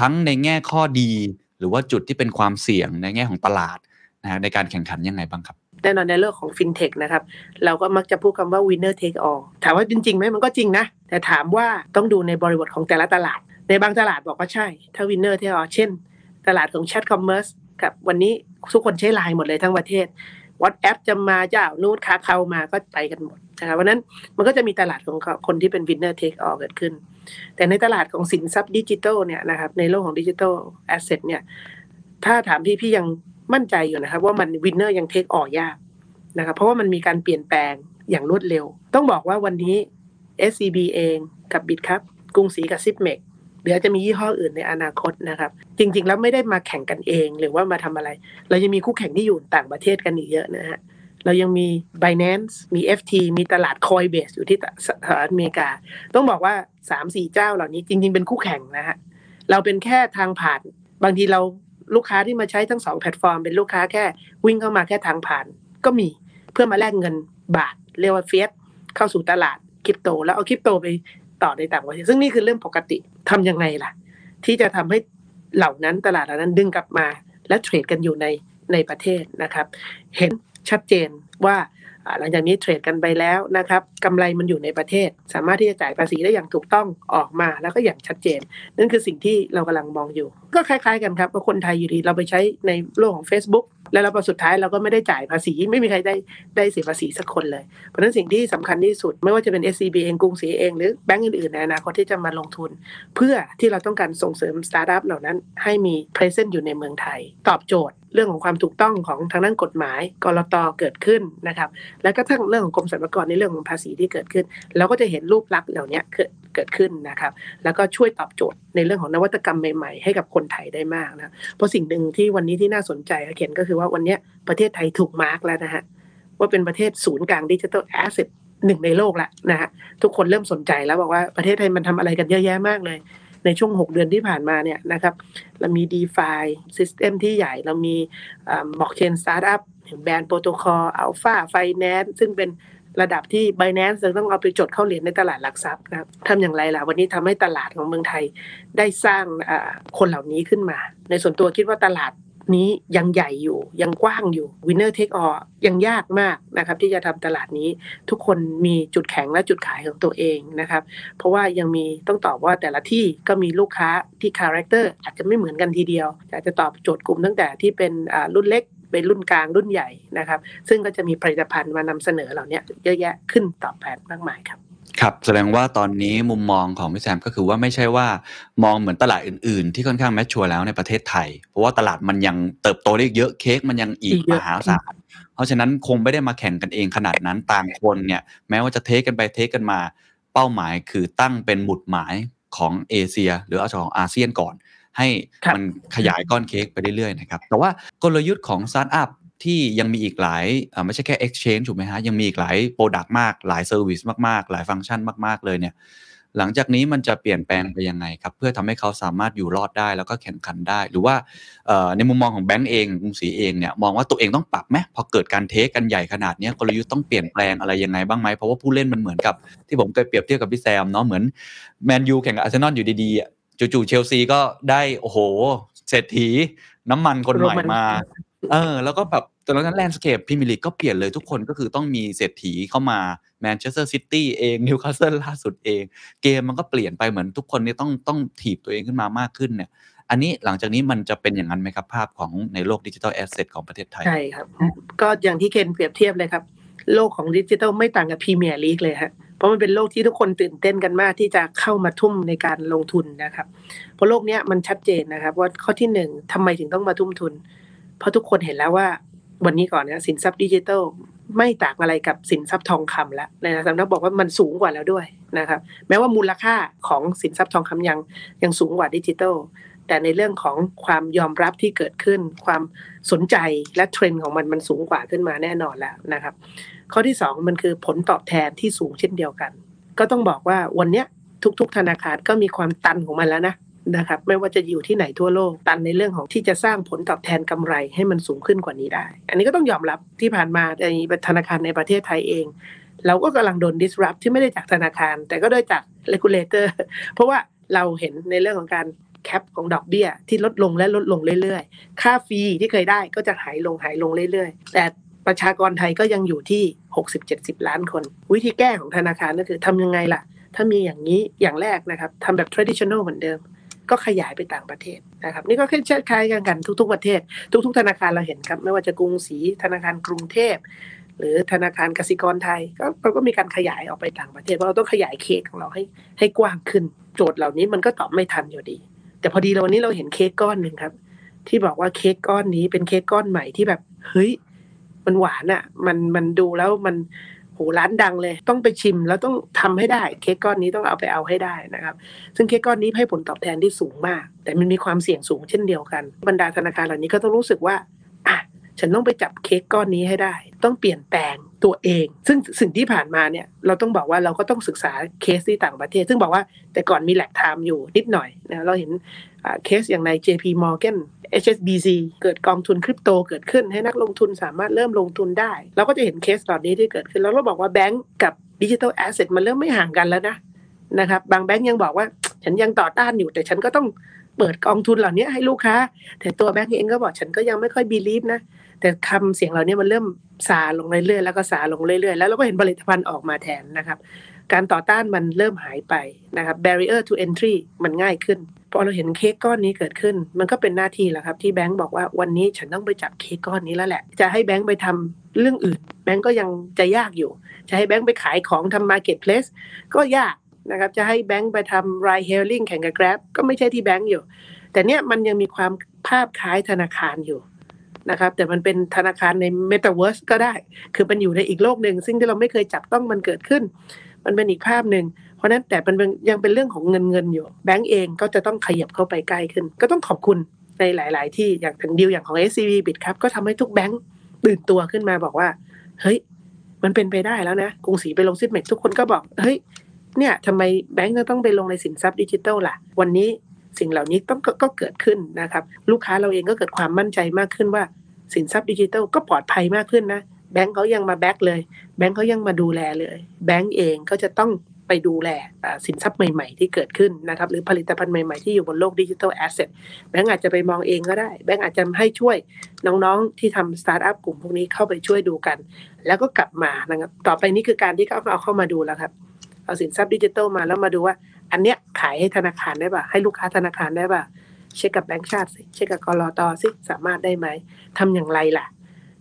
ทั้งในแง่ข้อดี หรือว่าจุดที่เป็นความเสี่ยงในแง่ของตลาดนะฮะในการแข่งขันยังไงบ้างครับแน่นอนในเรื่องของฟินเทคนะครับ เราก็มักจะพูดคำว่า winner take all ถามว่าจริงๆไหมมันก็จริงนะ แต่ถามว่าต้องดูในบริบทของแต่ละตลาด ในบางตลาดบอกว่าใช่ ถ้า winner take all เช่น ตลาดของ chat commerce กับวันนี้ทุกคนใช้ไลน์หมดเลยทั้งประเทศ WhatsApp จะมาเจ้านูดค้าเข้ามาก็ไปกันหมดนะครับเพราะนั้นมันก็จะมีตลาดของคนที่เป็น winner take all เกิดขึ้น แต่ในตลาดของสินทรัพย์ดิจิทัลเนี่ยนะครับในโลกของดิจิทัลasset เนี่ยถ้าถามพี่พี่ยังมั่นใจอยู่นะครับ ว่ามัน winner ยัง take all ยากนะครับเพราะว่ามันมีการเปลี่ยนแปลงอย่างรวดเร็ว ต้องบอกว่าวันนี้ SCB เองกับบิ t ครับกรุงศรีกับ Zipmex เดี๋ยวจะมียี่ห้ออื่นในอนาคตนะครับ จริง ๆ แล้วไม่ได้มาแข่งกันเองหรือว่ามาทำอะไร เรายังมีคู่แข่งที่อยู่ต่างประเทศกันอีกเยอะนะฮะเรายังมี Binance มี FTX มีตลาด Coinbase อยู่ที่สหรัฐอเมริกา ต้องบอกว่า 3-4 เจ้าเหล่านี้จริง ๆ เป็นคู่แข่งนะฮะเราเป็นแค่ทางผ่าน บางทีเราลูกค้าที่มาใช้ทั้งสองแพลตฟอร์ม เป็นลูกค้าแค่วิ่งเข้ามาแค่ทางผ่าน ก็มีเพื่อมาแลกเงินบาท เรียกว่าเฟียสเข้าสู่ตลาดคริปโต แล้วเอาคริปโตไป ต่อในต่างประเทศซึ่งนี่คือเรื่องปกติทำยังไงล่ะ ที่จะทำให้เหล่านั้นตลาดเหล่านั้นดึงกลับมา และเทรดกันอยู่ในในประเทศนะครับ เห็นชัดเจนว่าหลังจากนี้เทรดกันไปแล้วนะครับกำไรมันอยู่ในประเทศ สามารถที่จะจ่ายภาษีได้อย่างถูกต้องออกมาแล้วก็อย่างชัดเจน นั่นคือสิ่งที่เรากำลังมองอยู่ ก็คล้ายๆกันครับว่าคนไทยอยู่ดีเราไปใช้ในโลกของ Facebook แล้วเราพอสุดท้ายเราก็ไม่ได้จ่ายภาษี ไม่มีใครได้ได้เสียภาษีสักคนเลย เพราะฉะนั้นสิ่งที่สำคัญที่สุด ไม่ว่าจะเป็น SCB เองกรุงศรีเองหรือแบงก์อื่นๆในอนาคตที่จะมาลงทุน เพื่อที่เราต้องการส่งเสริมสตาร์ทอัพเหล่านั้นให้มี presence อยู่ในเมืองไทย ตอบโจทย์ เรื่องของความถูกต้องของทางด้านกฎหมายกรตเกิดขึ้นนะครับ แล้วก็ทั้งเรื่องของกรมสรรพากรในเรื่องของภาษีที่เกิดขึ้น เราก็จะเห็นรูปลักษณ์เหล่านี้เกิดขึ้นนะครับ แล้วก็ช่วยตอบโจทย์ในเรื่องของนวัตกรรมใหม่ๆ ให้กับคนไทยได้มากนะเพราะสิ่งหนึ่งที่วันนี้ที่น่าสนใจเขียนก็คือว่าวันนี้ประเทศไทยถูกมาร์กแล้วนะฮะว่าเป็นประเทศศูนย์กลางดิจิทัลแอสเซทหนึ่งในโลกละนะฮะทุกคนเริ่มสนใจแล้วบอกว่าประเทศไทยมันทำอะไรกันเยอะแยะมากเลย ในช่วง 6 เดือนที่ผ่านมาเนี่ยนะครับเรามี d e f i System ที่ใหญ่เรามีบล็อกเชนสตาร์ทอัพ Band Protocol Alpha Finance ซึ่งเป็นระดับที่ Binance จะต้องเอาไปจดเข้าเหรียญในตลาดหลักทรัพย์นะครับทำอย่างไรล่ะ วันนี้ทำให้ตลาดของเมืองไทยได้สร้างคนเหล่านี้ขึ้นมา ในส่วนตัวคิดว่าตลาด นี้ยังใหญ่อยู่ยังกว้างอยู่ winner take all ยังยากมากนะครับที่จะทำตลาดนี้ทุกคนมีจุดแข็งและจุดขายของตัวเองนะครับเพราะว่ายังมีต้องตอบว่าแต่ละที่ก็มีลูกค้าที่ character อาจจะไม่เหมือนกันทีเดียวอาจจะตอบโจทย์กลุ่มตั้งแต่ที่เป็นอ่ารุ่นเล็กเป็นรุ่นกลางรุ่นใหญ่นะครับ ซึ่งก็จะมีผลิตภัณฑ์มานำเสนอเหล่านี้เยอะแยะขึ้นตอบแทนมากมายครับ ครับ แสดงว่าตอนนี้มุมมองของพี่แซม ก็คือว่าไม่ใช่ว่ามองเหมือนตลาดอื่น ๆ ที่ค่อนข้าง mature แล้วในประเทศไทย เพราะว่าตลาดมันยังเติบโตได้เยอะเค้กมันยังอีกมหาศาลเพราะฉะนั้นคงไม่ได้มาแข่งกันเองขนาดนั้นต่างคนเนี่ยแม้ว่าจะ take กันไป take กันมา เป้าหมายคือตั้งเป็นหมุดหมายของเอเชีย หรือเอาของอาเซียนก่อน ให้มันขยายก้อนเค้กไปเรื่อยๆนะครับแต่ว่ากลยุทธ์ของสตาร์ทอัพ ที่ยังมีอีกหลายไม่ใช่แค่ exchange ถูกไหมฮะ ยังมีอีกหลาย product มาก หลาย service มากๆ หลายฟังก์ชันมาก ๆ เลยเนี่ย หลังจากนี้มันจะเปลี่ยนแปลงไปยังไงครับ เพื่อทำให้เขาสามารถอยู่รอดได้แล้วก็แข่งขันได้ หรือว่าในมุมมองของแบงก์เองกรุงศรีเองเนี่ยมองว่าตัวเองต้องปรับไหมพอเกิดการ take กันใหญ่ขนาดนี้กลยุทธ์ต้องเปลี่ยนแปลงอะไรยังไงบ้างไหมเพราะว่าผู้เล่นมันเหมือนกับที่ผมเคยเปรียบเทียบกับพี่แซมเนาะเหมือนแมนยูแข่งกับอาร์เซนอลอยู่ดีๆจู่ๆเชลซีก็ได้โอ้โหเศรษฐีน้ำมันคนใหม่มา เออ แล้วก็แบบตอนนั้น landscape พรีเมียร์ลีกก็เปลี่ยนเลยทุกคนก็คือต้องมีเศรษฐีเข้ามาแมนเชสเตอร์ซิตี้เองนิวคาสเซิลล่าสุดเอง เกมมันก็เปลี่ยนไปเหมือนทุกคนเนี่ยต้องต้องถีบตัวเองขึ้นมามากขึ้นเนี่ย อันนี้หลังจากนี้มันจะเป็นอย่างนั้นไหมครับ ภาพของในโลก digital asset ของประเทศไทย ใช่ครับ ก็อย่างที่เคนเปรียบเทียบเลยครับ โลกของดิจิทัลไม่ต่างกับพรีเมียร์ลีกเลยฮะเพราะมันเป็นโลกที่ทุกคนตื่นเต้นกันมากที่จะเข้ามาทุ่มในการลงทุนนะครับเพราะโลกนี้มันชัดเจนนะครับ ว่าข้อที่หนึ่งทำไมถึงต้องมาทุ่มทุน เพราะทุกคนเห็นแล้วว่าวันนี้ก่อนนะสินทรัพย์ดิจิทัลไม่ต่างอะไรกับสินทรัพย์ทองคำแล้วนะสำนักบอกว่ามันสูงกว่าแล้วด้วยนะครับแม้ว่ามูลค่าของสินทรัพย์ทองคำยังยังสูงกว่าดิจิทัลแต่ในเรื่องของความยอมรับที่เกิดขึ้น ความสนใจและเทรนด์ของมันมันสูงกว่าขึ้นมาแน่นอนแล้วนะครับ ข้อที่สองมันคือผลตอบแทนที่สูงเช่นเดียวกัน ก็ต้องบอกว่าวันเนี้ยทุก ๆ ธนาคารก็มีความตันของมันแล้วนะ นะครับไม่ว่าจะอยู่ที่ไหนทั่วโลกตันในเรื่องของที่จะสร้างผลตอบแทนกำไรให้มันสูงขึ้นกว่านี้ได้ อันนี้ก็ต้องยอมรับที่ผ่านมาในธนาคารในประเทศไทยเอง เราก็กำลังโดน disrupt ที่ไม่ได้จากธนาคาร แต่ก็ได้จาก regulator เพราะว่าเราเห็นในเรื่องของการแคปของดอกเบี้ยที่ลดลงและลดลงเรื่อยๆ ค่าฟรีที่เคยได้ก็จะหายลงหายลงเรื่อยๆ แต่ประชากรไทยก็ยังอยู่ที่ 60-70 ล้านคน วิธีแก้ของธนาคารก็คือทำยังไงล่ะ ถ้ามีอย่างนี้อย่างแรกนะครับทำแบบ traditional เหมือนเดิม ก็ขยายไปต่างประเทศนะครับนี่ก็คล้ายๆกันกันทุก ๆ ประเทศ ทุก ๆ ธนาคารเราเห็นครับ ไม่ว่าจะกรุงศรีธนาคารกรุงเทพหรือธนาคารกสิกรไทยก็เราก็มีการขยายออกไปต่างประเทศเพราะเราต้องขยายเค้กของเราให้ให้กว้างขึ้น โจทย์เหล่านี้มันก็ตอบไม่ทันอยู่ดี แต่พอดีเราวันนี้เราเห็นเค้กก้อนหนึ่งครับ ที่บอกว่าเค้กก้อนนี้เป็นเค้กก้อนใหม่ที่แบบเฮ้ยมันหวานอะ่ะ มันมันดูแล้วมัน หร้านดังเลย ต้องไปชิมแล้วต้องทำให้ได้ เค้กก้อนนี้ต้องเอาไปเอาให้ได้นะครับ ซึ่งเค้กก้อนนี้ให้ผลตอบแทนที่สูงมาก แต่มันมีความเสี่ยงสูงเช่นเดียวกัน บรรดาธนาคารเหล่านี้ก็ต้องรู้สึกว่าอะฉันต้องไปจับเค้กก้อนนี้ให้ได้ ต้องเปลี่ยนแปลงตัวเอง ซึ่งสิ่งที่ผ่านมาเนี่ยเราต้องบอกว่าเราก็ต้องศึกษาเคสที่ต่างประเทศ ซึ่งบอกว่าแต่ก่อนมี lag time อยู่นิดหน่อยนะเราเห็น เคสอย่างใน JP Morgan HSBC เกิดกองทุนคริปโตเกิดขึ้นให้นักลงทุนสามารถเริ่มลงทุนได้ เราก็จะเห็นเคสเหล่านี้ที่เกิดขึ้น แล้วเราบอกว่าแบงก์กับ digital asset มันเริ่มไม่ห่างกันแล้วนะนะครับบางแบงก์ยังบอกว่าฉันยังต่อต้านอยู่แต่ฉันก็ต้องเปิดกองทุนเหล่านี้ให้ลูกค้า แต่ตัวแบงก์เองก็บอกฉันก็ยังไม่ค่อยบีลีฟนะแต่คำเสียงเหล่านี้มันเริ่มซาลงเรื่อยๆแล้วก็ซาลงเรื่อยๆแล้วเราก็เห็นผลิตภัณฑ์ออกมาแทนนะครับการต่อต้านมันเริ่มหายไปนะครับ barrier to entry มันง่ายขึ้น พอเราเห็นเค้กก้อนนี้เกิดขึ้น มันก็เป็นหน้าที่แล้วครับ ที่แบงก์บอกว่าวันนี้ฉันต้องไปจับเค้กก้อนนี้แล้วแหละ จะให้แบงก์ไปทำเรื่องอื่น แบงก์ก็ยังจะยากอยู่ จะให้แบงก์ไปขายของทำ marketplace ก็ยากนะครับจะให้แบงก์ไปทำ ride hailing แข่งกับ grab ก็ไม่ใช่ที่แบงก์อยู่ แต่เนี้ยมันยังมีความภาพคล้ายธนาคารอยู่นะครับแต่มันเป็นธนาคารใน Metaverse ก็ได้ คือมันอยู่ในอีกโลกหนึ่งซึ่งที่เราไม่เคยจับต้องมันเกิดขึ้น มันเป็นอีกภาพหนึ่ง เพราะนั้นแต่มันยังเป็นเรื่องของเงินเงินอยู่ แบงก์เองก็จะต้องขยับเข้าไปใกล้ขึ้น ก็ต้องขอบคุณในหลาย ๆ ที่อย่างถึงดีลอย่างของ SCB บิตครับก็ทำให้ทุกแบงก์ตื่นตัวขึ้นมาบอกว่า เฮ้ย มันเป็นไปได้แล้วนะกรุงศรีไปลง Zipmex ทุกคนก็บอกเฮ้ยเนี่ยทำไมแบงก์จะต้องไปลงในสินทรัพย์ดิจิทัลล่ะ วันนี้สิ่งเหล่านี้ต้องก็เกิดขึ้นนะครับ ลูกค้าเราเองก็เกิดความมั่นใจมากขึ้นว่า สินทรัพย์ดิจิทัลก็ปลอดภัยมากขึ้นนะแบงก์เขายังมา back เลย แบงก์เขายังมาดูแลเลย แบงก์เองก็จะต้อง ไปดูแลสินทรัพย์ใหม่ ๆ ที่เกิดขึ้นนะครับหรือผลิตภัณฑ์ใหม่ ๆ ที่อยู่บนโลก digital assetแบงก์อาจจะไปมองเองก็ได้ แบงก์อาจจะให้ช่วยน้องๆที่ทำสตาร์ทอัพกลุ่มพวกนี้เข้าไปช่วยดูกัน แล้วก็กลับมานะครับต่อไปนี้คือการที่เขาเอาเข้ามาดูแล้วครับ เอาสินทรัพย์ดิจิทัลมาแล้วมาดูว่า อันเนี้ยขายให้ธนาคารได้ป่ะให้ลูกค้าธนาคารได้ป่ะเช็คกับแบงก์ชาติสิเช็คกับก.ล.ต.สิสามารถได้ไหมทำอย่างไรล่ะ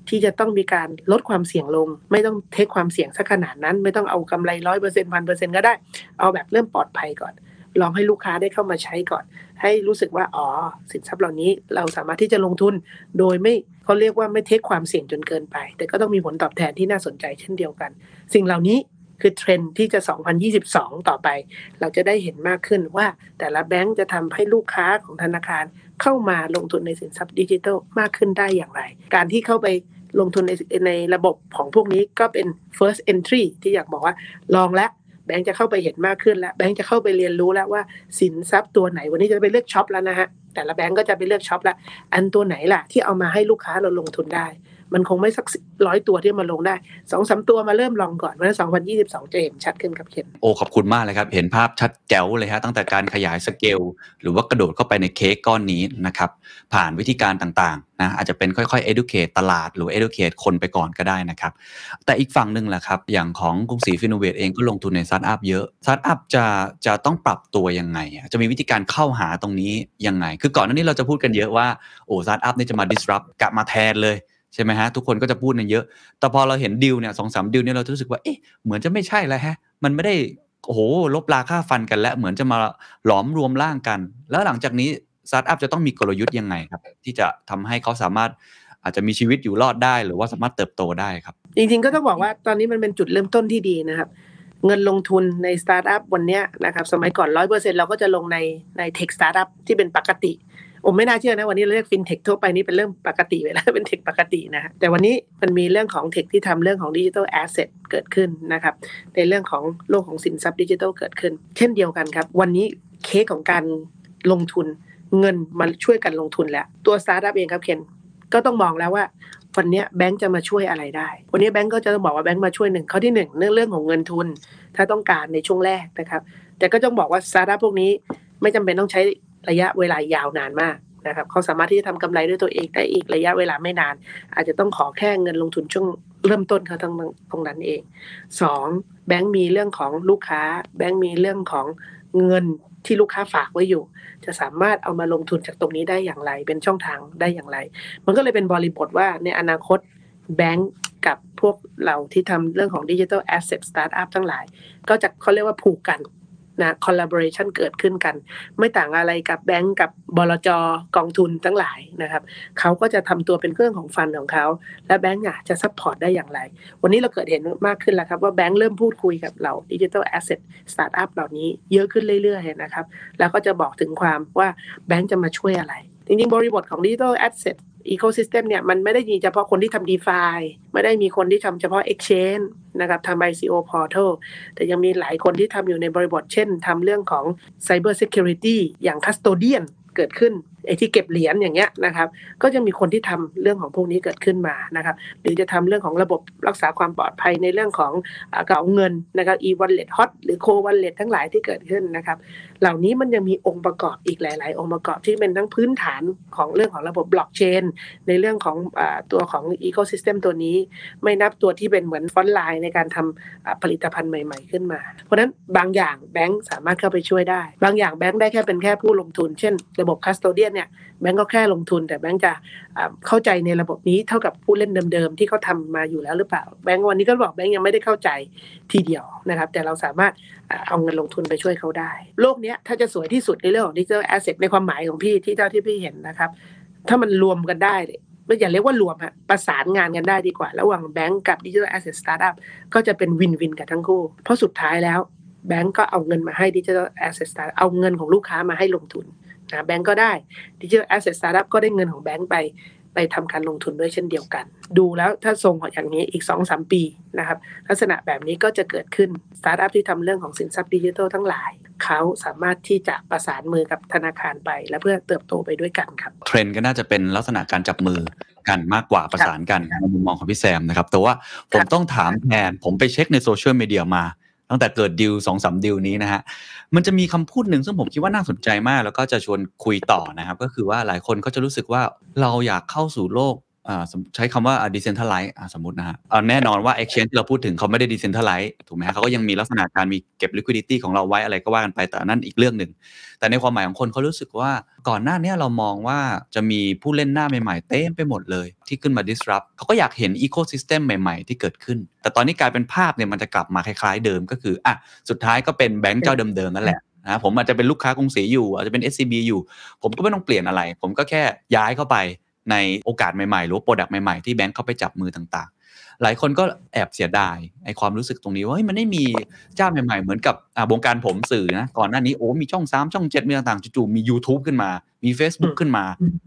ที่จะต้องมีการลดความเสี่ยงลง ไม่ต้อง take ความเสี่ยงสักขนาดนั้น ไม่ต้องเอากำไรร้อยเปอร์เซ็นต์พันเปอร์เซ็นต์ก็ได้ เอาแบบเริ่มปลอดภัยก่อน ลองให้ลูกค้าได้เข้ามาใช้ก่อน ให้รู้สึกว่าอ๋อสินทรัพย์เหล่านี้เราสามารถที่จะลงทุน โดยไม่เขาเรียกว่าไม่เทคความเสี่ยงจนเกินไป แต่ก็ต้องมีผลตอบแทนที่น่าสนใจเช่นเดียวกัน สิ่งเหล่านี้คือเทรนที่จะ 2022 ต่อไป เราจะได้เห็นมากขึ้นว่าแต่ละแบงก์จะทำให้ลูกค้าของธนาคารเข้ามาลงทุนในสินทรัพย์ดิจิทัลมากขึ้นได้อย่างไร การที่เข้าไป ลงทุนในในระบบของพวกนี้ก็เป็น first entry ที่อยากบอกว่าลองแล้วแบงค์จะเข้าไปเห็นมากขึ้นแล้วแบงค์จะเข้าไปเรียนรู้แล้วว่าสินทรัพย์ตัวไหนวันนี้จะไปเลือกช็อปแล้วนะฮะแต่ละแบงค์ก็จะไปเลือกช็อปแล้วอันตัวไหนล่ะที่เอามาให้ลูกค้าเราลงทุนได้ มันคงไม่สักร้อยตัวที่มาลงได้สองสามตัวมาเริ่มลองก่อนวันสองพันยี่สิบสองจะเห็นชัดขึ้นครับเคนโอ้ขอบคุณมากเลยครับ เห็นภาพชัดแจ๋วเลยฮะตั้งแต่การขยายสเกลหรือว่ากระโดดเข้าไปในเค้กก้อนนี้นะครับผ่านวิธีการต่างๆนะอาจจะเป็นค่อยๆ educate ตลาดหรือ educate คนไปก่อนก็ได้นะครับ แต่อีกฝั่งหนึ่งแหละครับอย่างของกรุงศรีฟินโนเวตเองก็ลงทุนในสตาร์ทอัพเยอะสตาร์ทอัพจะจะต้องปรับตัวยังไง จะมีวิธีการเข้าหาตรงนี้ยังไง คือก่อนหน้านี้เราจะพูดกันเยอะว่าโอ้สตาร์ทอัพนี่จะมา disrupt กลับมาแทนเลย ใช่ไหมฮะทุกคนก็จะพูดกันเยอะ แต่พอเราเห็นดีลเนี่ยสองสามดีลเนี่ยเราจะรู้สึกว่าเอ๊ะเหมือนจะไม่ใช่แล้วฮะ มันไม่ได้โอ้โหรบราฆ่าฟันกันแล้วเหมือนจะมาหลอมรวมร่างกัน แล้วหลังจากนี้สตาร์ทอัพจะต้องมีกลยุทธ์ยังไงครับ ที่จะทำให้เขาสามารถอาจจะมีชีวิตอยู่รอดได้ หรือว่าสามารถเติบโตได้ครับ จริงๆก็ต้องบอกว่าตอนนี้มันเป็นจุดเริ่มต้นที่ดีนะครับ เงินลงทุนในสตาร์ทอัพวันนี้นะครับสมัยก่อนร้อยเปอร์เซ็นเราก็จะลงในใน tech สตาร์ทอัพที่เป็นปกติ ผมไม่น่าเชื่อนะวันนี้เรียกฟินเทคทั่วไปนี่เป็นเรื่องปกติไปแล้วเป็น tech ปกตินะฮะแต่วันนี้มันมีเรื่องของ tech ที่ทำเรื่องของ digital asset เกิดขึ้นนะครับในเรื่องของโลกของสินทรัพย์ดิจิทัลเกิดขึ้น เช่นเดียวกันครับ วันนี้เค้กของการลงทุนเงินมาช่วยกันลงทุนแล้ว ตัวสตาร์ทอัพเองครับเคนก็ต้องมองแล้วว่าวันนี้แบงก์จะมาช่วยอะไรได้ วันนี้แบงก์ก็จะต้องบอกว่าแบงก์มาช่วยหนึ่งข้อที่หนึ่งเรื่องเรื่องของเงินทุน ถ้าต้องการในช่วงแรกนะครับ แต่ก็ต้องบอกว่าสตาร์ทอัพพวกนี้ไม่จำเป็นต้องใช้ ระยะเวลายาวนานมากนะครับเขาสามารถที่จะทำกำไรด้วยตัวเองได้อีกระยะเวลาไม่นาน อาจจะต้องขอแค่เงินลงทุนช่วงเริ่มต้นเขาตรงตรงนั้นเองสองแบงก์มีเรื่องของลูกค้า แบงก์มีเรื่องของเงินที่ลูกค้าฝากไว้อยู่ จะสามารถเอามาลงทุนจากตรงนี้ได้อย่างไร เป็นช่องทางได้อย่างไร มันก็เลยเป็นบริบทว่าในอนาคตแบงก์กับพวกเราที่ทำเรื่องของ digital asset สตาร์ทอัพทั้งหลาย ก็จะเขาเรียกว่าผูกกัน นะ collaboration เกิดขึ้นกัน ไม่ต่างอะไรกับแบงก์กับบลจกองทุนทั้งหลายนะครับเขาก็จะทำตัวเป็นเรื่องของ fund ของเขาและแบงก์อะจะ support ได้อย่างไร วันนี้เราเกิดเห็นมากขึ้นแล้วครับว่าแบงก์เริ่มพูดคุยกับเรา digital asset สตาร์ทอัพเหล่านี้เยอะขึ้นเรื่อยๆนะครับ แล้วก็จะบอกถึงความว่าแบงก์จะมาช่วยอะไรจริงๆบริบทของ digital asset ecosystem เนี่ยมันไม่ได้มีเฉพาะคนที่ทำ d e f i ไม่ได้มีคนที่ทำเฉพาะ Exchange นะครับทำ ICO Portal แต่ยังมีหลายคนที่ทำอยู่ในบริบทเช่นทำเรื่องของ Cyber Security อย่าง Custodian เกิดขึ้นไอ้ที่เก็บเหรียญอย่างเงี้ยนะครับ ก็จะมีคนที่ทำเรื่องของพวกนี้เกิดขึ้นมานะครับ หรือจะทำเรื่องของระบบรักษาความปลอดภัยในเรื่องของกระเป๋าเงินนะครับ e-wallet hot หรือ cold wallet ทั้งหลายที่เกิดขึ้นนะครับ เหล่านี้มันยังมีองค์ประกอบอีกหลาย ๆ องค์ประกอบที่เป็นทั้งพื้นฐานของเรื่องของระบบบล็อกเชนในเรื่องของอตัวของ ecosystem ตัวนี้ ไม่นับตัวที่เป็นเหมือน frontline ในการทำผลิตภัณฑ์ใหม่ ๆ ขึ้นมา เพราะฉะนั้นบางอย่างแบงก์สามารถเข้าไปช่วยได้ บางอย่างแบงก์ได้แค่เป็นแค่ผู้ลงทุน เช่น ระบบ custodian เนี่ย แบงก์ก็แค่ลงทุน แต่แบงก์จะเข้าใจในระบบนี้เท่ากับผู้เล่นเดิมๆที่เขาทำมาอยู่แล้วหรือเปล่าแบงก์วันนี้ก็บอกแบงก์ยังไม่ได้เข้าใจทีเดียวนะครับแต่เราสามารถเอาเงินลงทุนไปช่วยเขาได้ โลกนี้ถ้าจะสวยที่สุดในเรื่องของ digital asset ในความหมายของพี่ที่เท่าที่พี่เห็นนะครับถ้ามันรวมกันได้ไม่อย่าเรียกว่ารวมฮะประสานงานกันได้ดีกว่า ระหว่างแบงก์กับ digital asset สตาร์ทอัพก็จะเป็น win-win กับทั้งคู่ เพราะสุดท้ายแล้วแบงก์ก็เอาเงินมาให้ digital asset สตาร์ทอัพเอาเงินของลูกค้ามาให้ลงทุน นะแบงก์ก็ได้ digital asset สตาร์ทอัพก็ได้เงินของแบงก์ไปไปทำการลงทุนด้วยเช่นเดียวกัน ดูแล้วถ้าทรงอย่างนี้อีก2 3 ปีนะครับ ลักษณะแบบนี้ก็จะเกิดขึ้นสตาร์ทอัพที่ทำเรื่องของสินทรัพย์ดิจิทัลทั้งหลาย เขาสามารถที่จะประสานมือกับธนาคารไป และเพื่อเติบโตไปด้วยกันครับ เทรนด์ก็น่าจะเป็นลักษณะการจับมือกันมากกว่าประสานกันในมุมมองของพี่แซมนะครับแต่ว่าผมต้องถามแทนผมไปเช็คในโซเชียลมีเดียมา ตั้งแต่เกิดดิวสองสามดิวนี้นะฮะมันจะมีคำพูดหนึ่งซึ่งผมคิดว่าน่าสนใจมาก แล้วก็จะชวนคุยต่อนะครับ ก็คือว่าหลายคนก็จะรู้สึกว่าเราอยากเข้าสู่โลก ใช้คำว่า decentralize สมมตินะฮะแน่นอนว่า exchange ที่เราพูดถึงเขาไม่ได้ decentralize ถูกไหมเขาก็ยังมีลักษณะการมีเก็บ liquidity ของเราไว้อะไรก็ว่ากันไปแต่นั่นอีกเรื่องหนึ่ง แต่ในความหมายของคนเขารู้สึกว่าก่อนหน้านี้เรามองว่าจะมีผู้เล่นหน้าใหม่ๆ เต็มไปหมดเลย ที่ขึ้นมา disrupt เขาก็อยากเห็น ecosystem ใหม่ๆ ที่เกิดขึ้น แต่ตอนนี้กลายเป็นภาพเนี่ยมันจะกลับมาคล้ายๆเดิมก็คืออะสุดท้ายก็เป็นแบงก์เจ้าเดิมๆนั่นแหละนะผมอาจจะเป็นลูกค้ากรุงศรีอยู่อาจจะเป็น SCB อยู่ ผมก็ไม่ต้องเปลี่ยนอะไร ผมก็แค่ย้ายเข้าไป ในโอกาสใหม่ๆ หรือ product ใหม่ๆ ที่แบงค์เข้าไปจับมือต่างๆ หลายคนก็แอบเสียดายไอ้ความรู้สึกตรงนี้ว่ามันไม่มีเจ้าใหม่ๆ เหมือนกับวงการผมสื่อนะก่อนหน้านี้โอ้มีช่องสามช่องเจ็ดมีต่างๆจู่ๆมี YouTube ขึ้นมา มี Facebook ขึ้นมา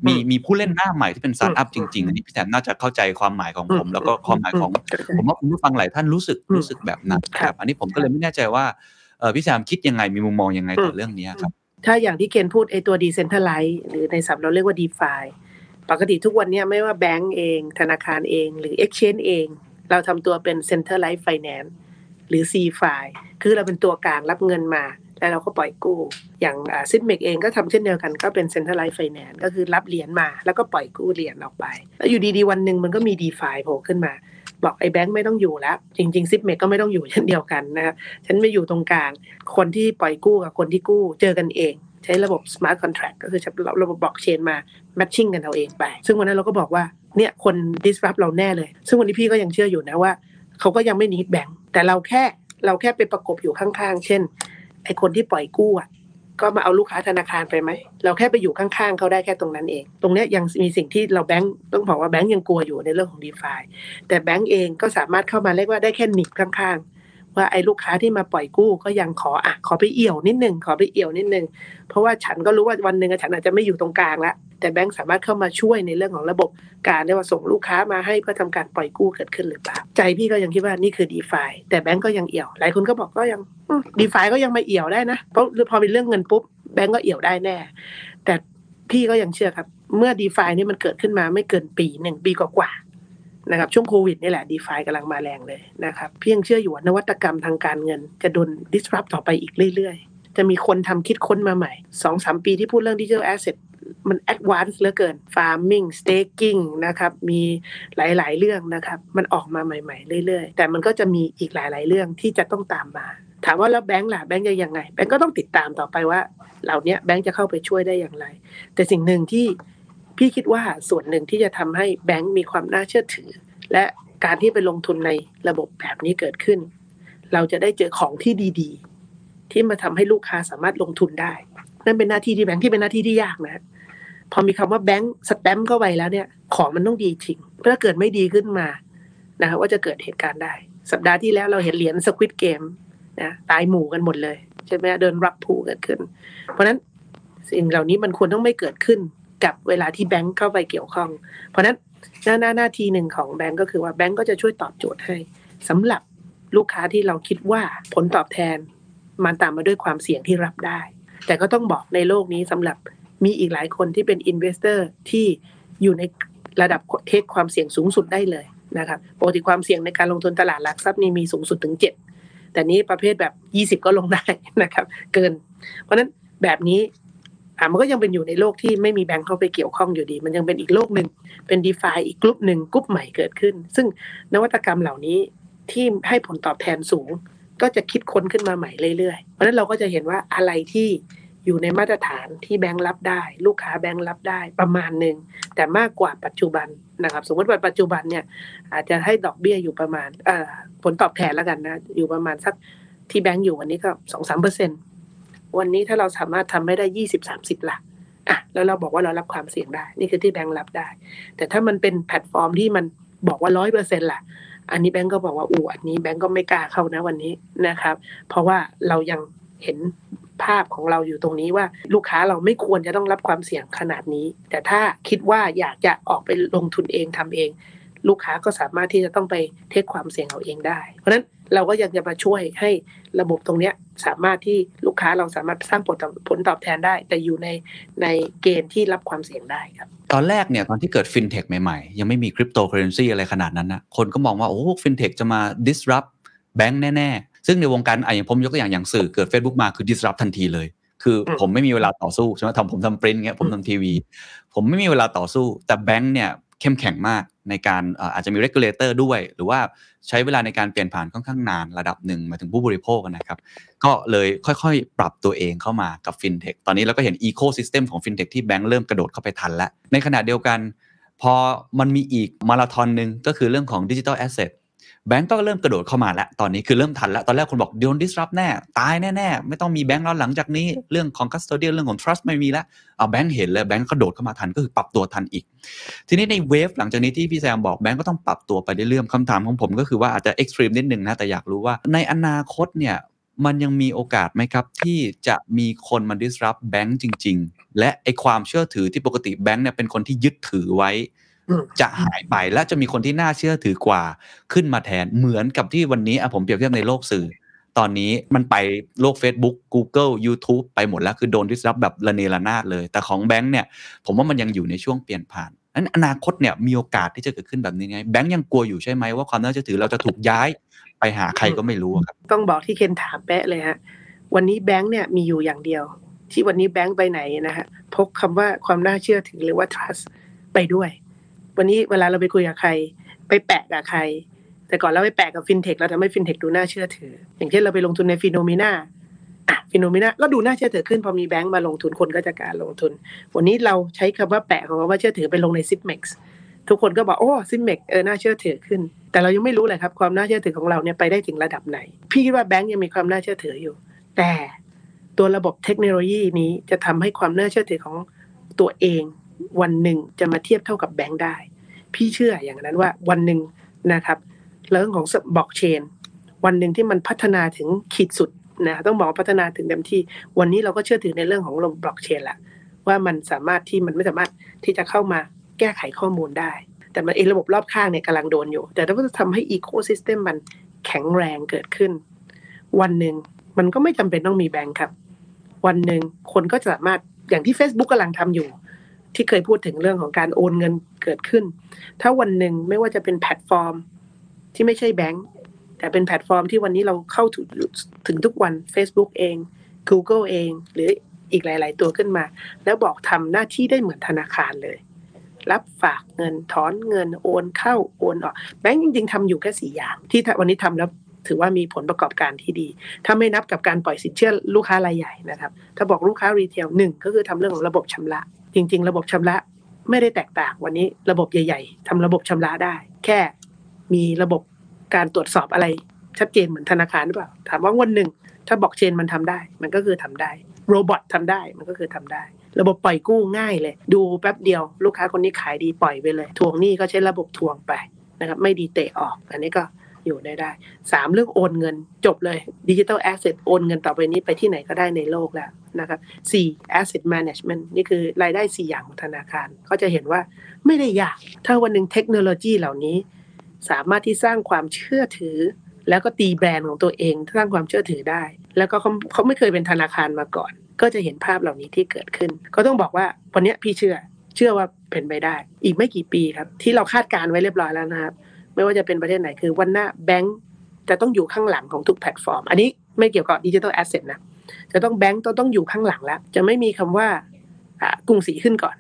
มีมีผู้เล่นหน้าใหม่ที่เป็นสตาร์ทอัพจริงๆ อันนี้พี่แซมน่าจะเข้าใจความหมายของผม แล้วก็ความหมายของผมว่าคุณผู้ฟังหลายท่านรู้สึกรู้สึกแบบนั้นครับอันนี้ผมก็เลยไม่แน่ใจว่าพี่แซมคิดยังไงมีมุมมองยังไงต่อเรื่องนี้ครับถ้าอย่างที่เคนพูดไอตัว decentralize หรือในสับเราเรียกว่า DeFi ปกติทุกวันนี้ไม่ว่าแบงก์เอง ธนาคารเอง หรือ Exchange เอง เราทำตัวเป็น Centralized Finance หรือ c f i คือเราเป็นตัวกลางรับเงินมาแล้วเราก็ปล่อยกู้ อย่างซิดเมกเองก็ทำเช่นเดียวกันก็เป็น Centralized Finance ก็คือรับเหรียญมา แล้วก็ปล่อยกู้เหรียญออกไป แล้วอยู่ดีๆ วันหนึ่งมันก็มี d e f i โผล่ขึ้นมา บอกไอ้แบงค์ไม่ต้องอยู่แล้ว จริงๆ Zipmex ก็ไม่ต้องอยู่เช่นเดียวกันนะครับฉันไม่อยู่ตรงกลาง คนที่ปล่อยกู้กับคนที่กู้เจอกันเอง ใช้ระบบ smart contract ก็คือใช้ระบบบล็อกเชนมา matching กันเอาเองไป ซึ่งวันนั้นเราก็บอกว่าเนี่ยคน disrupt เราแน่เลย ซึ่งวันนี้พี่ก็ยังเชื่ออยู่นะว่า เขาก็ยังไม่ need แบงค์แต่เราแค่เราแค่ไปประกบอยู่ข้างๆ เช่น ไอ้คนที่ปล่อยกู้อะก็มาเอาลูกค้าธนาคารไปไหม เราแค่ไปอยู่ข้างๆ เขาได้แค่ตรงนั้นเอง ตรงนี้ยังมีสิ่งที่เราแบงค์ต้องบอกว่าแบงค์ยังกลัวอยู่ในเรื่องของ d e f าแต่แบงค์เองก็สามารถเข้ามาเรียกว่าได้แค่หนีบข้างๆ ว่าไอ้ลูกค้าที่มาปล่อยกู้ก็ยังขออะขอไปเอี่ยวนิดนึงขอไปเอี่ยวนิดนึงเพราะว่าฉันก็รู้ว่าวันหนึ่งฉันอาจจะไม่อยู่ตรงกลางละแต่แบงค์สามารถเข้ามาช่วยในเรื่องของระบบการได้ว่าส่งลูกค้ามาให้เพื่อทำการปล่อยกู้เกิดขึ้นหรือเปล่าใจพี่ก็ยังคิดว่านี่คือ d e f าแต่แบงค์ก็ยังเอี่ยว หลายคนก็บอกก็ยังดีฟาก็ยังมาเอี่ยวได้นะเพราะพอเป็นเรื่องเงินปุ๊บแบงก์ก็เอี่ยวได้แน่ แต่พี่ก็ยังเชื่อครับ เมื่อดีฟานี่มันเกิดขึ้นมาไม่เกินปีหนึ่งปีกว่า นะครับช่วงโควิดนี่แหละดีฟากำลังมาแรงเลยนะครับเพียงเชื่ออยู่ว่านวัตกรรมทางการเงิน จะโดน disrupt ต่อไปอีกเรื่อยๆ จะมีคนทำคิดค้นมาใหม่สองสามปีที่พูดเรื่อง digital asset มัน advance เหลือเกิน farming staking นะครับมีหลายๆ เรื่องนะครับ มันออกมาใหม่ ๆ เรื่อยๆ แต่มันก็จะมีอีกหลาย ๆ เรื่องที่จะต้องตามมา ถามว่าแล้วแบงค์ล่ะแบงค์จะยังไง แบงค์ก็ต้องติดตามต่อไปว่า เหล่านี้แบงค์จะเข้าไปช่วยได้อย่างไร แต่สิ่งหนึ่งที่ พี่คิดว่าส่วนหนึ่งที่จะทำให้แบงค์มีความน่าเชื่อถือ และการที่ไปลงทุนในระบบแบบนี้เกิดขึ้น เราจะได้เจอของที่ดีๆ ที่มาทำให้ลูกค้าสามารถลงทุนได้ นั่นเป็นหน้าที่ที่แบงค์ที่เป็นหน้าที่ที่ยากนะ พอมีคำว่าแบงค์สแตมป์เข้าไปแล้วเนี่ย ของมันต้องดีจริงเพราะถ้าเกิดไม่ดีขึ้นมานะครับว่าจะเกิดเหตุการณ์ได้ สัปดาห์ที่แล้วเราเห็นเหรียญ Squid Game นะตายหมู่กันหมดเลยใช่ไหมโดน rug pull เกิดขึ้น เพราะฉะนั้นสิ่งเหล่านี้มันควรต้องไม่เกิดขึ้น กับเวลาที่แบงค์เข้าไปเกี่ยวข้อง เพราะนั้นหน้าหน้าหน้าที่หนึ่งของแบงค์ก็คือว่าแบงค์ก็จะช่วยตอบโจทย์ให้สำหรับลูกค้าที่เราคิดว่าผลตอบแทน มันตามมาด้วยความเสี่ยงที่รับได้ แต่ก็ต้องบอกในโลกนี้สำหรับมีอีกหลายคนที่เป็น investor ที่อยู่ในระดับเทคความเสี่ยงสูงสุดได้เลยนะครับปกติความเสี่ยงในการลงทุนตลาดหลักทรัพย์นี่มีสูงสุดถึง 7 แต่นี้ประเภทแบบ 20 ก็ลงได้นะครับ เกิน เพราะฉะนั้นแบบนี้ อ่ามันก็ยังเป็นอยู่ในโลกที่ไม่มีแบงค์เข้าไปเกี่ยวข้องอยู่ดี มันยังเป็นอีกโลกหนึ่งเป็น d e f าอีกกลุ่มหนึ่งกลุ่มใหม่เกิดขึ้น ซึ่งนวัตกรรมเหล่านี้ที่ให้ผลตอบแทนสูง ก็จะคิดค้นขึ้นมาใหม่เรื่อยๆ เพราะฉะนั้นเราก็จะเห็นว่าอะไรที่อยู่ในมาตรฐานที่แบงค์รับได้ ลูกค้าแบงค์รับได้ประมาณหนึ่งแต่มากกว่าปัจจุบันนะครับ สมมติว่าปัจจุบันเนี่ยอาจจะให้ดอกเบี้ยอยู่ประมาณผลตอบแทนแล้วกันนะอยู่ประมาณสักที่แบงค์อยู่วันนี้ก็สองสามเปอร์เซ็นต์ วันนี้ถ้าเราสามารถทำให้ได้ยี่สิบสามสิบละอะแล้วเราบอกว่าเรารับความเสี่ยงได้ นี่คือที่แบงค์รับได้ แต่ถ้ามันเป็นแพลตฟอร์มที่มันบอกว่าร้อยเปอร์เซ็นต์ล่ะ อันนี้แบงก์ก็บอกว่าอู้อันนี้แบงก์ก็ไม่กล้าเข้านะวันนี้นะครับ เพราะว่าเรายังเห็นภาพของเราอยู่ตรงนี้ว่าลูกค้าเราไม่ควรจะต้องรับความเสี่ยงขนาดนี้ แต่ถ้าคิดว่าอยากจะออกไปลงทุนเองทำเอง ลูกค้าก็สามารถที่จะต้องไปเทคความเสี่ยงเอาเองได้ เพราะฉะนั้นเราก็ยังจะมาช่วยให้ระบบตรงนี้สามารถที่ลูกค้าเราสามารถสร้างผลตอบผลตอบแทนได้ แต่อยู่ในในเกณฑ์ที่รับความเสี่ยงได้ครับ ตอนแรกเนี่ยตอนที่เกิดฟินเทคใหม่ๆ ยังไม่มีคริปโตเคอเรนซีอะไรขนาดนั้นนะคนก็มองว่า โอ้ฟินเทคจะมา disrupt แบงค์แน่ ๆ ซึ่งในวงการอะอย่างผมยกตัวอย่างอย่างสื่อเกิด Facebook มาคือ disrupt ทันทีเลยคือผมไม่มีเวลาต่อสู้ใช่ไหมทำผมทำปริ้นเงี้ยผมทำทีวี ผมไม่มีเวลาต่อสู้ แต่แบงค์เนี่ยเข้มแข็งมาก ในการอาจจะมี regulator ด้วย หรือว่าใช้เวลาในการเปลี่ยนผ่านค่อนข้างนานระดับหนึ่งมาถึงผู้บริโภคนะครับ ก็เลยค่อยๆ ปรับตัวเองเข้ามากับฟินเทคตอนนี้เราก็เห็น ecosystem ของฟินเทคที่แบงก์เริ่มกระโดดเข้าไปทันแล้ว ในขณะเดียวกัน พอมันมีอีกมาราธอนหนึ่งก็คือเรื่องของ digital asset แบงก์ก็เริ่มกระโดดเข้ามาแล้ว ตอนนี้คือเริ่มทันแล้ว ตอนแรกคนบอกโดน disrupt แน่ ตายแน่ๆ ไม่ต้องมีแบงก์แล้วหลังจากนี้ เรื่องของ custodian เรื่องของ trust ไม่มีแล้วอ้าวแบงก์เห็นเลยแบงก์ก็โดดเข้ามาทันก็คือปรับตัวทันอีก ทีนี้ใน wave หลังจากนี้ที่พี่แซมบอกแบงก์ก็ต้องปรับตัวไปเรื่อยๆคำถามของผมก็คือว่าอาจจะ extreme นิดนึงนะแต่อยากรู้ว่า ในอนาคตเนี่ยมันยังมีโอกาสไหมครับ ที่จะมีคนมา disrupt แบงก์จริง ๆ และไอ้ความเชื่อถือที่ปกติแบงก์เนี่ยเป็นคนที่ยึดถือไว้ จะหายไปและจะมีคนที่น่าเชื่อถือกว่าขึ้นมาแทนเหมือนกับที่วันนี้ผมเปรียบเทียบในโลกสื่อ ตอนนี้มันไปโลก Facebook Google YouTube ไปหมดแล้วคือโดนดิสรับแบบระเนระนาดเลย แต่ของแบงค์เนี่ย ผมว่ามันยังอยู่ในช่วงเปลี่ยนผ่านนั้นอนาคตเนี่ยมีโอกาสที่จะเกิดขึ้นแบบนี้ไงแบงค์ยังกลัวอยู่ใช่ไหมว่าความน่าเชื่อถือเราจะถูกย้ายไปหาใครก็ไม่รู้ครับ ต้องบอกที่เคนถามแปะเลยฮะวันนี้แบงค์เนี่ยมีอยู่อย่างเดียว ที่วันนี้แบงค์ไปไหนนะฮะพกคำว่าความน่าเชื่อถือหรือว่า trust ไปด้วย วันนี้เวลาเราไปคุยกับใคร ไปแปะกับใคร แต่ก่อนเราไปแปะกับฟินเทคเราทำให้ฟินเทคดูน่าเชื่อถือ อย่างเช่นเราไปลงทุนใน Finnomena อะ Finnomena ก็ดูน่าเชื่อถือขึ้นพอมีแบงก์มาลงทุนคนก็จะการลงทุน วันนี้เราใช้คำว่าแปะของคำว่าเชื่อถือไปลงใน Zipmex ทุกคนก็บอกโอ้ Zipmex เออน่าเชื่อถือขึ้น แต่เรายังไม่รู้เลยครับความน่าเชื่อถือของเราเนี่ยไปได้ถึงระดับไหน พี่คิดว่าแบงก์ยังมีความน่าเชื่อถืออยู่ แต่ตัวระบบเทคโนโลยีนี้จะทำให้ความน่าเชื่อถือของตัวเอง วันหนึ่งจะมาเทียบเท่ากับแบงก์ได้ พี่เชื่ออย่างนั้นว่าวันหนึ่งนะครับเรื่องของบล็อกเชน วันหนึ่งที่มันพัฒนาถึงขีดสุดนะต้องบอกพัฒนาถึงเต็มที่ วันนี้เราก็เชื่อถือในเรื่องของระบบบล็อกเชนละว่ามันสามารถที่มันไม่สามารถที่จะเข้ามาแก้ไขข้อมูลได้ แต่มันเองระบบรอบข้างเนี่ยกำลังโดนอยู่ แต่ถ้าจะทำให้ ecosystem มันแข็งแรงเกิดขึ้น วันหนึ่งมันก็ไม่จำเป็นต้องมีแบงค์ครับ วันหนึ่งคนก็จะสามารถอย่างที่ Facebook กำลังทำอยู่ ที่เคยพูดถึงเรื่องของการโอนเงินเกิดขึ้น ถ้าวันหนึ่งไม่ว่าจะเป็นแพลตฟอร์ม ที่ไม่ใช่แบงค์แต่เป็นแพลตฟอร์มที่วันนี้เราเข้าถึงถึงทุกวัน Facebook เอง Google เอง หรืออีกหลาย ๆ ตัวขึ้นมา แล้วบอกทำหน้าที่ได้เหมือนธนาคารเลย รับฝากเงินถอนเงินโอนเข้าโอนออกแบงค์จริง ๆทำอยู่แค่สี่อย่าง ที่วันนี้ทำแล้วถือว่ามีผลประกอบการที่ดี ถ้าไม่นับกับการปล่อยสินเชื่อลูกค้ารายใหญ่นะครับ ถ้าบอกลูกค้า retail หนึ่งก็คือทำเรื่องของระบบชำระ จริง ๆ ระบบชำระไม่ได้แตกต่างวันนี้ระบบใหญ่ ๆทำระบบชำระได้ แค่มีระบบการตรวจสอบอะไรชัดเจนเหมือนธนาคารหรือเปล่า ถามว่าวันหนึ่ง ถ้าบล็อกเชนมันทำได้ มันก็คือทำได้ robot ทำได้มันก็คือทำได้ ระบบปล่อยกู้ง่ายเลย ดูแป๊บเดียวลูกค้าคนนี้ขายดีปล่อยไปเลย ทวงหนี้ก็ใช้ระบบทวงไปนะครับไม่ดีเตะออก อันนี้ก็ อยู่ได้ได้สามเรื่องโอนเงินจบเลยดิจิทัลแอสเซทโอนเงินต่อไปนี้ไปที่ไหนก็ได้ในโลกแล้วนะครับสี่ asset management นี่คือรายได้สี่อย่างของธนาคาร ก็จะเห็นว่าไม่ได้ยาก ถ้าวันหนึ่งเทคโนโลยีเหล่านี้ สามารถที่สร้างความเชื่อถือ แล้วก็ตีแบรนด์ของตัวเองสร้างความเชื่อถือได้ แล้วก็เขาเขาไม่เคยเป็นธนาคารมาก่อน ก็จะเห็นภาพเหล่านี้ที่เกิดขึ้น ก็ต้องบอกว่าวันนี้พี่เชื่อเชื่อว่าเป็นไปได้ อีกไม่กี่ปีครับ ที่เราคาดการณ์ไว้เรียบร้อยแล้วนะครับ ไม่ว่าจะเป็นประเทศไหนคือวันหน้าแบงก์จะต้องอยู่ข้างหลังของทุกแพลตฟอร์ม อันนี้ไม่เกี่ยวกับ digital asset นะจะต้องแบงก์ต้องต้องอยู่ข้างหลังแล้ว จะไม่มีคำว่ากรุงศรีขึ้นก่อน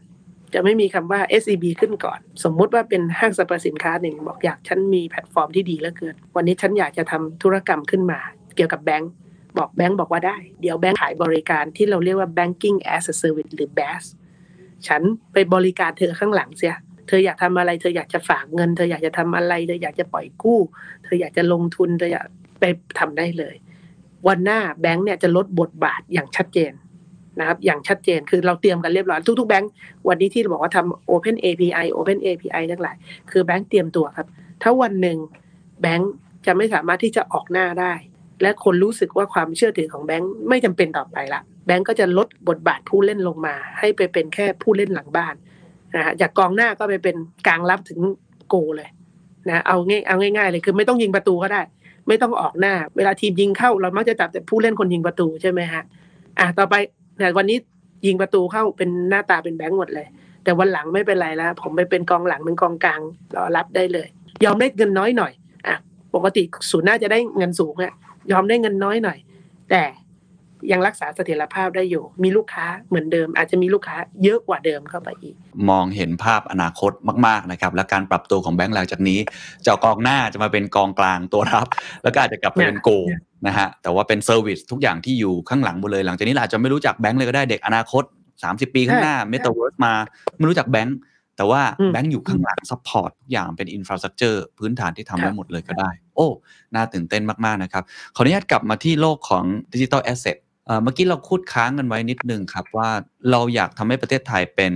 จะไม่มีคำว่า SCB ขึ้นก่อน สมมุติว่าเป็นห้างสรรพสินค้าหนึ่งบอกอยากฉันมีแพลตฟอร์มที่ดีเหลือเกิน วันนี้ฉันอยากจะทำธุรกรรมขึ้นมา เกี่ยวกับแบงก์บอกแบงก์บอกว่าได้ เดี๋ยวแบงก์ขายบริการที่เราเรียกว่า banking as a service หรือ BaaS ฉันไปบริการเธอข้างหลังเสีย เธออยากทำอะไร เธออยากจะฝากเงิน เธออยากจะทำอะไร เธออยากจะปล่อยกู้ เธออยากจะลงทุน เธออยากไปทำได้เลย วันหน้าแบงก์เนี่ยจะลดบทบาทอย่างชัดเจนนะครับ อย่างชัดเจนคือเราเตรียมกันเรียบร้อยทุกๆแบงก์วันนี้ที่เราบอกว่าทำ Open API Open API ทั้งหลายคือแบงก์เตรียมตัวครับ ถ้าวันหนึ่งแบงก์จะไม่สามารถที่จะออกหน้าได้ และคนรู้สึกว่าความเชื่อถือของแบงก์ไม่จำเป็นต่อไปละแบงก์ก็จะลดบทบาทผู้เล่นลงมา ให้ไปเป็นแค่ผู้เล่นหลังบ้าน นะฮะจากกองหน้าก็ไปเป็นกลางรับถึงโกเลยนะเอาง่ายเอาง่าย ๆ เลยคือไม่ต้องยิงประตูก็ได้ ไม่ต้องออกหน้า เวลาทีมยิงเข้าเรามักจะจับแต่ผู้เล่นคนยิงประตูใช่ไหมฮะอะต่อไปแต่วันนี้ยิงประตูเข้าเป็นหน้าตาเป็นแบงค์หมดเลย แต่วันหลังไม่เป็นไรแล้ว ผมไปเป็นกองหลังเป็นกองกลางรอรับได้เลย ยอมได้เงินน้อยหน่อยอะปกติศูนย์หน่าจะได้เงินสูงอะยอมได้เงินน้อยหน่อย แต่ ยังรักษาเสถียรภาพได้อยู่ มีลูกค้าเหมือนเดิม อาจจะมีลูกค้าเยอะกว่าเดิมเข้าไปอีก มองเห็นภาพอนาคตมาก ๆ นะครับ และการปรับตัวของแบงก์หลังจากนี้เจากองหน้าจะมาเป็นกองกลางตัวรับ แล้วก็อาจจะกลับไปเป็นโกนะฮะแต่ว่าเป็นเซอร์วิสทุกอย่างที่อยู่ข้างหลังหมดเลย หลังจากนี้เราอาจจะไม่รู้จักแบงก์เลยก็ได้เด็กอนาคต 30 ปีข้างหน้าเมตาเวิร์สมาไม่รู้จักแบงก์แต่ว่าแบงก์อยู่ข้างหลัง support ทุกอย่างเป็น infrastructure พื้นฐานที่ทำได้หมดเลยก็ได้ โอ้ น่าตื่นเต้นมาก ๆ นะครับ ขออนุญาตกลับมาที่โลกของ digital asset เอ่อเมื่อกี้เราพูดค้างกันไว้นิดนึงครับว่าเราอยากทำให้ประเทศไทยเป็น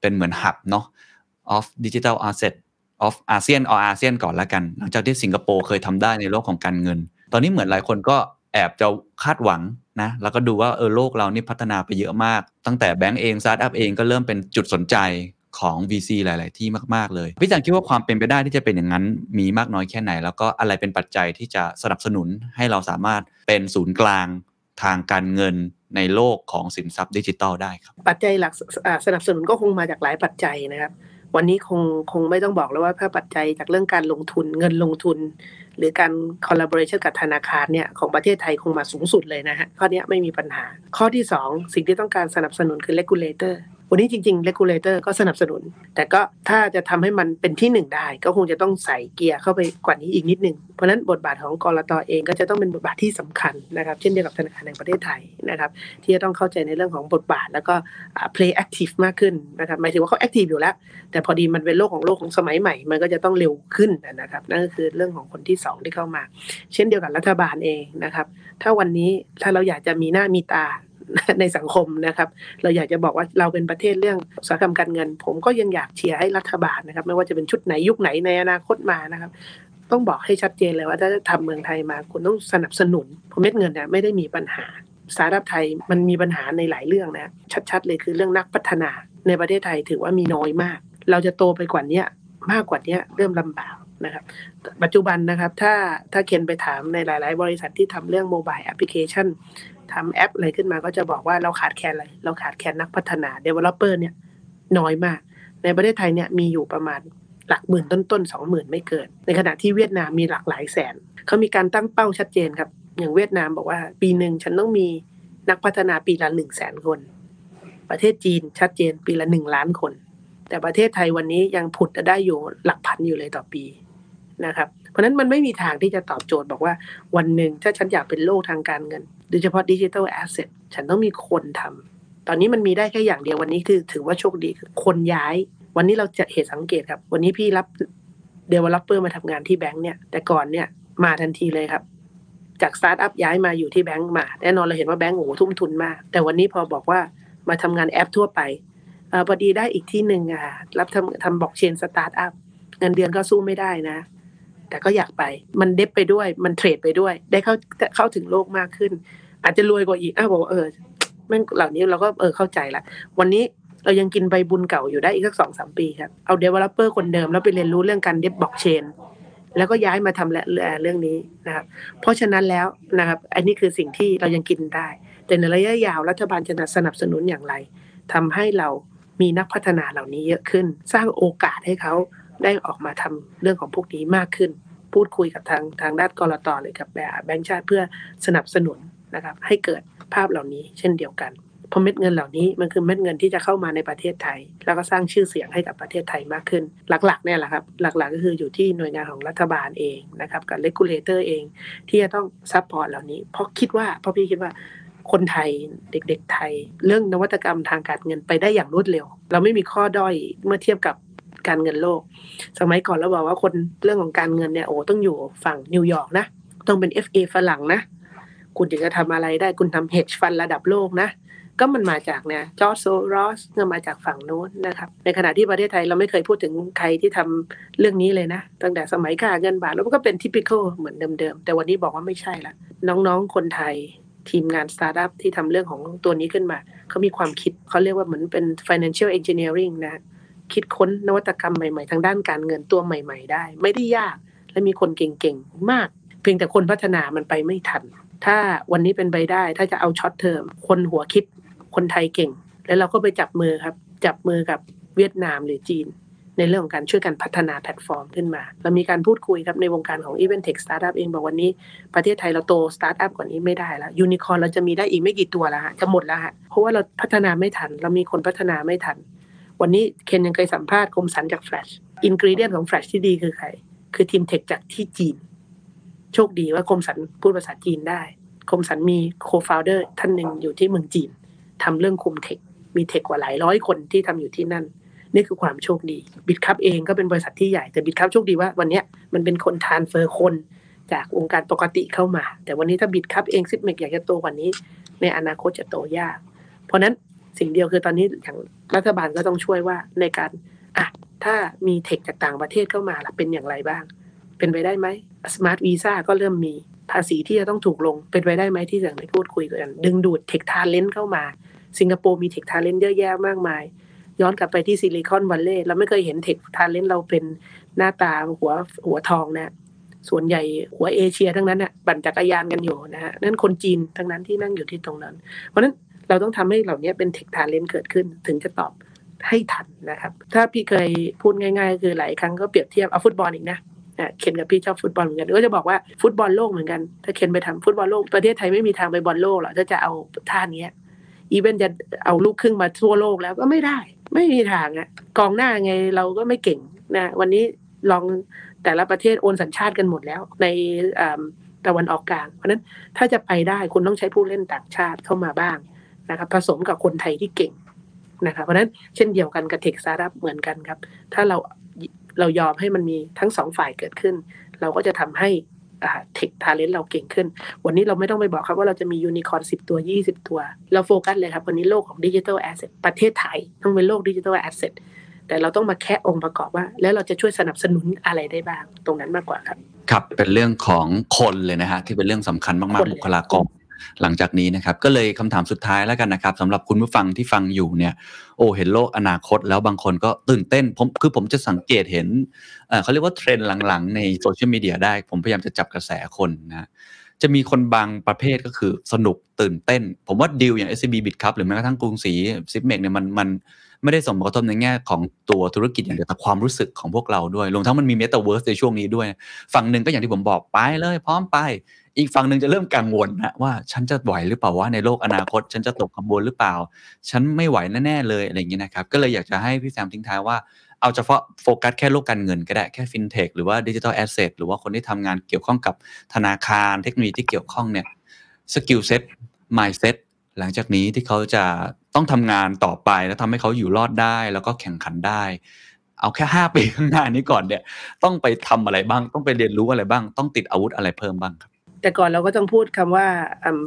เป็นเหมือน hub เนาะ of digital asset of ASEAN เอาอาเซียนก่อนละกัน หลังจากที่สิงคโปร์เคยทำได้ในโลกของการเงิน ตอนนี้เหมือนหลายคนก็แอบจะคาดหวังนะแล้วก็ดูว่าเออโลกเรานี่พัฒนาไปเยอะมาก ตั้งแต่แบงก์เองสตาร์ทอัพเองก็เริ่มเป็นจุดสนใจของ VC หลาย ๆ ที่มาก ๆ เลย พี่จันคิดว่าความเป็นไปได้ที่จะเป็นอย่างนั้น มีมากน้อยแค่ไหน แล้วก็อะไรเป็นปัจจัยที่จะสนับสนุนให้เราสามารถเป็นศูนย์กลาง ทางการเงินในโลกของสินทรัพย์ดิจิทัลได้ครับ ปัจจัยหลักสนับสนุนก็คงมาจากหลายปัจจัยนะครับ วันนี้คงคงไม่ต้องบอกแล้วว่าถ้าปัจจัยจากเรื่องการลงทุนเงินลงทุน หรือการ collaboration กับธนาคารเนี่ยของประเทศไทยคงมาสูงสุดเลยนะฮะข้อนี้ไม่มีปัญหา ข้อที่ 2 สิ่งที่ต้องการสนับสนุนคือ regulator วันนี้จริงๆ regulator ก็สนับสนุน แต่ก็ถ้าจะทำให้มันเป็นที่หนึ่งได้ ก็คงจะต้องใส่เกียร์เข้าไปกว่านี้อีกนิดนึง เพราะฉะนั้นบทบาทของกรตเองก็จะต้องเป็นบทบาทที่สำคัญนะครับ เช่นเดียวกับธนาคารแห่งประเทศไทยนะครับ ที่จะต้องเข้าใจในเรื่องของบทบาท แล้วก็ play active มากขึ้นนะครับหมายถึงว่าเขา active อยู่แล้ว แต่พอดีมันเป็นโลกของโลกของสมัยใหม่ มันก็จะต้องเร็วขึ้นนะครับนั่นก็คือเรื่องของคนที่องที่เข้ามา เช่นเดียวกับรัฐบาลเองนะครับ ถ้าวันนี้ถ้าเราอยากจะมีหน้ามีตาในสังคมนะครับ เราอยากจะบอกว่าเราเป็นประเทศเรื่องอุตสาหกรรมการเงิน ผมก็ยังอยากเชียร์ให้รัฐบาลนะครับ ไม่ว่าจะเป็นชุดไหนยุคไหนในอนาคตมานะครับ ต้องบอกให้ชัดเจนเลยว่าถ้าจะทำเมืองไทยมาคุณต้องสนับสนุนเพราะเม็ดเงินเนี่ยไม่ได้มีปัญหาสตาร์ทอัพไทยมันมีปัญหาในหลายเรื่องนะชัด ๆ เลยคือเรื่องนักพัฒนาในประเทศไทยถือว่ามีน้อยมาก เราจะโตไปกว่านี้มากกว่านี้เริ่มลำบาก นะครับ ปัจจุบันนะครับ ถ้าถ้าเคนไปถามในหลาย ๆ บริษัทที่ทำเรื่องโมบายแอปพลิเคชันทำแอปอะไรขึ้นมาก็จะบอกว่าเราขาดแคลนอะไร เราขาดแคลนนักพัฒนา Developer เนี่ยน้อยมาก ในประเทศไทยเนี่ยมีอยู่ประมาณหลักหมื่นต้นๆสองหมื่นไม่เกิน ในขณะที่เวียดนามมีหลักหลายแสน เขามีการตั้งเป้าชัดเจนครับ อย่างเวียดนามบอกว่าปีหนึ่งฉันต้องมีนักพัฒนาปีละหนึ่งแสนคน ประเทศจีนชัดเจนปีละหนึ่งล้านคน แต่ประเทศไทยวันนี้ยังผุดได้อยู่หลักพันอยู่เลยต่อปี นะครับเพราะนั้นมันไม่มีทางที่จะตอบโจทย์บอกว่าวันหนึ่งถ้าฉันอยากเป็นโลกทางการเงิน โดยเฉพาะดิจิทัลแอสเซทฉันต้องมีคนทำตอนนี้มันมีได้แค่อย่างเดียววันนี้คือถือว่าโชคดีคือคนย้าย วันนี้เราจะเหตุสังเกตครับ วันนี้พี่รับdeveloper มาทำงานที่แบงก์เนี่ยแต่ก่อนเนี่ยมาทันทีเลยครับจากสตาร์ทอัพย้ายมาอยู่ที่แบงก์มาแน่นอนเราเห็นว่าแบงก์โอ้โหทุ่มทุนมาก แต่วันนี้พอบอกว่ามาทำงานแอปทั่วไปอพอดีได้อีกที่หนึ่งอะรับทำทำบล็อกเชนสตาร์ทอัพเงินเดือนก็สู้ไม่ได้นะ แต่ก็อยากไป มัน dev ไปด้วย มัน trade ไปด้วย ได้เข้าเข้าถึงโลกมากขึ้น อาจจะรวยกว่าอีกอ้าวบอกว่าเออแม่งเหล่านี้เราก็เออเข้าใจละวันนี้เรายังกินใบบุญเก่าอยู่ได้อีกสักสองสามปีครับ เอา developer คนเดิมแล้วไปเรียนรู้เรื่องการ dev บล็อกเชนแล้วก็ย้ายมาทำและเรื่องนี้นะครับ เพราะฉะนั้นแล้วนะครับ อันนี้คือสิ่งที่เรายังกินได้ แต่ในระยะยาวรัฐบาลจะสนับสนุนอย่างไรทำให้เรามีนักพัฒนาเหล่านี้เยอะขึ้น สร้างโอกาสให้เขา ได้ออกมาทำเรื่องของพวกนี้มากขึ้น พูดคุยกับทางทางด้านก.ล.ต.เลยกับแบงค์ชาติเพื่อสนับสนุนนะครับให้เกิดภาพเหล่านี้เช่นเดียวกันเพราะเม็ดเงินเหล่านี้มันคือเม็ดเงินที่จะเข้ามาในประเทศไทย แล้วก็สร้างชื่อเสียงให้กับประเทศไทยมากขึ้น หลักๆเนี่ยแหละครับ หลักๆก็คืออยู่ที่หน่วยงานของรัฐบาลเองนะครับกับ regulator เอง ที่จะต้อง support เหล่านี้ เพราะคิดว่าเพราะพี่คิดว่าคนไทยเด็ก ๆ ไทย เรื่องนวัตกรรมทางการเงินไปได้อย่างรวดเร็ว เราไม่มีข้อด้อยเมื่อเทียบกับ การเงินโลก สมัยก่อนเราบอกว่าคนเรื่องของการเงินเนี่ยโอ้ต้องอยู่ฝั่งนิวยอร์กนะ ต้องเป็น FA ฝรั่งนะ คุณถึงจะทำอะไรได้คุณทำ hedge fund ระดับโลกนะ ก็มันมาจากเนี่ยจอร์จโซรอสก็มาจากฝั่งโน้นนะครับในขณะที่ประเทศไทยเราไม่เคยพูดถึงใครที่ทำเรื่องนี้เลยนะ ตั้งแต่สมัยค่าเงินบาทแล้วก็เป็น typical เหมือนเดิมๆแต่วันนี้บอกว่าไม่ใช่ละน้องๆคนไทยทีมงานสตาร์ทอัพที่ทำเรื่องของตัวนี้ขึ้นมา เขามีความคิดเขาเรียกว่าเหมือนเป็น financial engineering นะ คิดค้นนวัตกรรมใหม่ๆ ทางด้านการเงินตัวใหม่ ๆ ได้ ไม่ได้ยากและมีคนเก่งๆมาก เพียงแต่คนพัฒนามันไปไม่ทัน ถ้าวันนี้เป็นไปได้ ถ้าจะเอา short term คนหัวคิด คนไทยเก่ง แล้วเราก็ไปจับมือครับ จับมือกับเวียดนามหรือจีน ในเรื่องของการช่วยกันพัฒนาแพลตฟอร์มขึ้นมา เรามีการพูดคุยครับในวงการของ Event Tech Startup เองบอกวันนี้ประเทศไทยเราโตสตาร์ทอัพกว่านี้ไม่ได้แล้วยูนิคอร์นเราจะมีได้อีกไม่กี่ตัวแล้วฮะจะหมดแล้วฮะเพราะว่าเราพัฒนาไม่ทัน เรามีคนพัฒนาไม่ทัน วันนี้เคนยังเคยสัมภาษณ์คมสันจาก Flash ingredient ของ Flash ที่ดีคือใคร คือทีม tech จากที่จีน โชคดีว่าคมสันพูดภาษาจีนได้ คมสันมี co-founder ท่านหนึ่งอยู่ที่เมืองจีนทำเรื่องคุม tech มี tech กว่าหลายร้อยคนที่ทำอยู่ที่นั่น นี่คือความโชคดี Bitkub เองก็เป็นบริษัทที่ใหญ่แต่ Bitkub โชคดีว่าวันนี้มันเป็นคน transfer คนจากวงการปกติเข้ามา แต่วันนี้ถ้า Bitkub เอง Zipmex อยากจะโตกว่านี้ ในอนาคตจะโตยาก เพราะนั้นสิ่งเดียวคือตอนนี้อย่าง รัฐบาลก็ต้องช่วยว่าในการอะถ้ามี tech จากต่างประเทศเข้ามาล่ะเป็นอย่างไรบ้าง เป็นไปได้ไหม smart visa ก็เริ่มมีภาษีที่จะต้องถูกลงเป็นไปได้ไหมที่จะไปพูดคุยกัน ดึงดูด tech talent เข้ามา สิงคโปร์มี tech talent เยอะแยะมากมาย ย้อนกลับไปที่ Silicon Valley เราไม่เคยเห็น tech talent เราเป็นหน้าตาหัวหัวทองนะส่วนใหญ่หัวเอเชียทั้งนั้นน่ะปั่นจักรยานกันอยู่นะฮะนั่นคนจีนทั้งนั้นที่นั่งอยู่ที่ตรงนั้น เพราะนั้น เราต้องทำให้เหล่านี้เป็น tech talent เกิดขึ้น ถึงจะตอบให้ทันนะครับ ถ้าพี่เคยพูดง่าย ๆ คือหลายครั้งก็เปรียบเทียบเอาฟุตบอลอีกนะอะเคนกับพี่ชอบฟุตบอลเหมือนกันก็จะบอกว่าฟุตบอลโลกเหมือนกัน ถ้าเคนไปทำฟุตบอลโลกประเทศไทยไม่มีทางไปบอลโลกหรอกถ้าจะเอาท่านี้ even จะเอาลูกครึ่งมาทั่วโลกแล้วก็ไม่ได้ ไม่มีทางอะกองหน้าไงเราก็ไม่เก่งนะวันนี้ลองแต่ละประเทศโอนสัญชาติกันหมดแล้ว ในอ่าตะวันออกกลาง เพราะฉะนั้นถ้าจะไปได้คุณต้องใช้ผู้เล่นต่างชาติเข้ามาบ้าง นะครับผสมกับคนไทยที่เก่งนะครับเพราะฉะนั้นเช่นเดียวกันกับ tech startup เหมือนกันครับ ถ้าเราเรายอมให้มันมีทั้งสองฝ่ายเกิดขึ้น เราก็จะทำให้ tech talent เราเก่งขึ้น วันนี้เราไม่ต้องไปบอกครับว่าเราจะมียูนิคอร์นสิบตัว20ตัว เราโฟกัสเลยครับ วันนี้โลกของ digital asset ประเทศไทยต้องเป็นโลก digital asset แต่เราต้องมาแค่องค์ประกอบว่า แล้วเราจะช่วยสนับสนุนอะไรได้บ้าง ตรงนั้นมากกว่าครับ ครับเป็นเรื่องของคนเลยนะฮะที่เป็นเรื่องสำคัญมากคนๆเลยบุคลากร หลังจากนี้นะครับ ก็เลยคำถามสุดท้ายแล้วกันนะครับสำหรับคุณผู้ฟังที่ฟังอยู่เนี่ย โอ้เห็นโลกอนาคต แล้วบางคนก็ตื่นเต้นผมคือผมจะสังเกตเห็นเอ่อเขาเรียกว่าเทรนด์หลังๆ ในโซเชียลมีเดียได้ ผมพยายามจะจับกระแสคนนะจะมีคนบางประเภทก็คือสนุกตื่นเต้น ผมว่าดีลอย่าง SCB b i t c u p หรือแม้กระทั่งกรุงศรี Zipmex เนี่ยมันมันไม่ได้ส่งผลกระทบในแง่ของตัวธุรกิจอย่างเดียวแต่ความรู้สึกของพวกเราด้วยรวมทั้งมันมีเมตาเวิร์สในช่วงนี้ด้วย ฝั่งหนึ่งก็อย่างที่ผมบอกไปเลย พร้อมไป อีกฝั่งหนึ่งจะเริ่มกังวลนะว่าฉันจะไหวหรือเปล่าว่าในโลกอนาคต ฉันจะตกขบวนหรือเปล่า ฉันไม่ไหวแน่ๆเลยอะไรอย่างนี้นะครับ ก็เลยอยากจะให้พี่แซมทิ้งท้ายว่าเอาเฉพาะโฟกัสแค่โลกการเงินก็ได้แค่ฟินเทคหรือว่า digital asset หรือว่าคนที่ทำงานเกี่ยวข้องกับธนาคารเทคโนโลยีที่เกี่ยวข้องเนี่ย skill set mindset หลังจากนี้ที่เขาจะต้องทำงานต่อไปแล้วทำให้เขาอยู่รอดได้แล้วก็แข่งขันได้ เอาแค่ 5 ปีข้างหน้านี้ก่อนเนี่ย ต้องไปทำอะไรบ้างต้องไปเรียนรู้อะไรบ้าง ต้องติดอาวุธอะไรเพิ่มบ้างครับ แต่ก่อนเราก็ต้องพูดคำว่า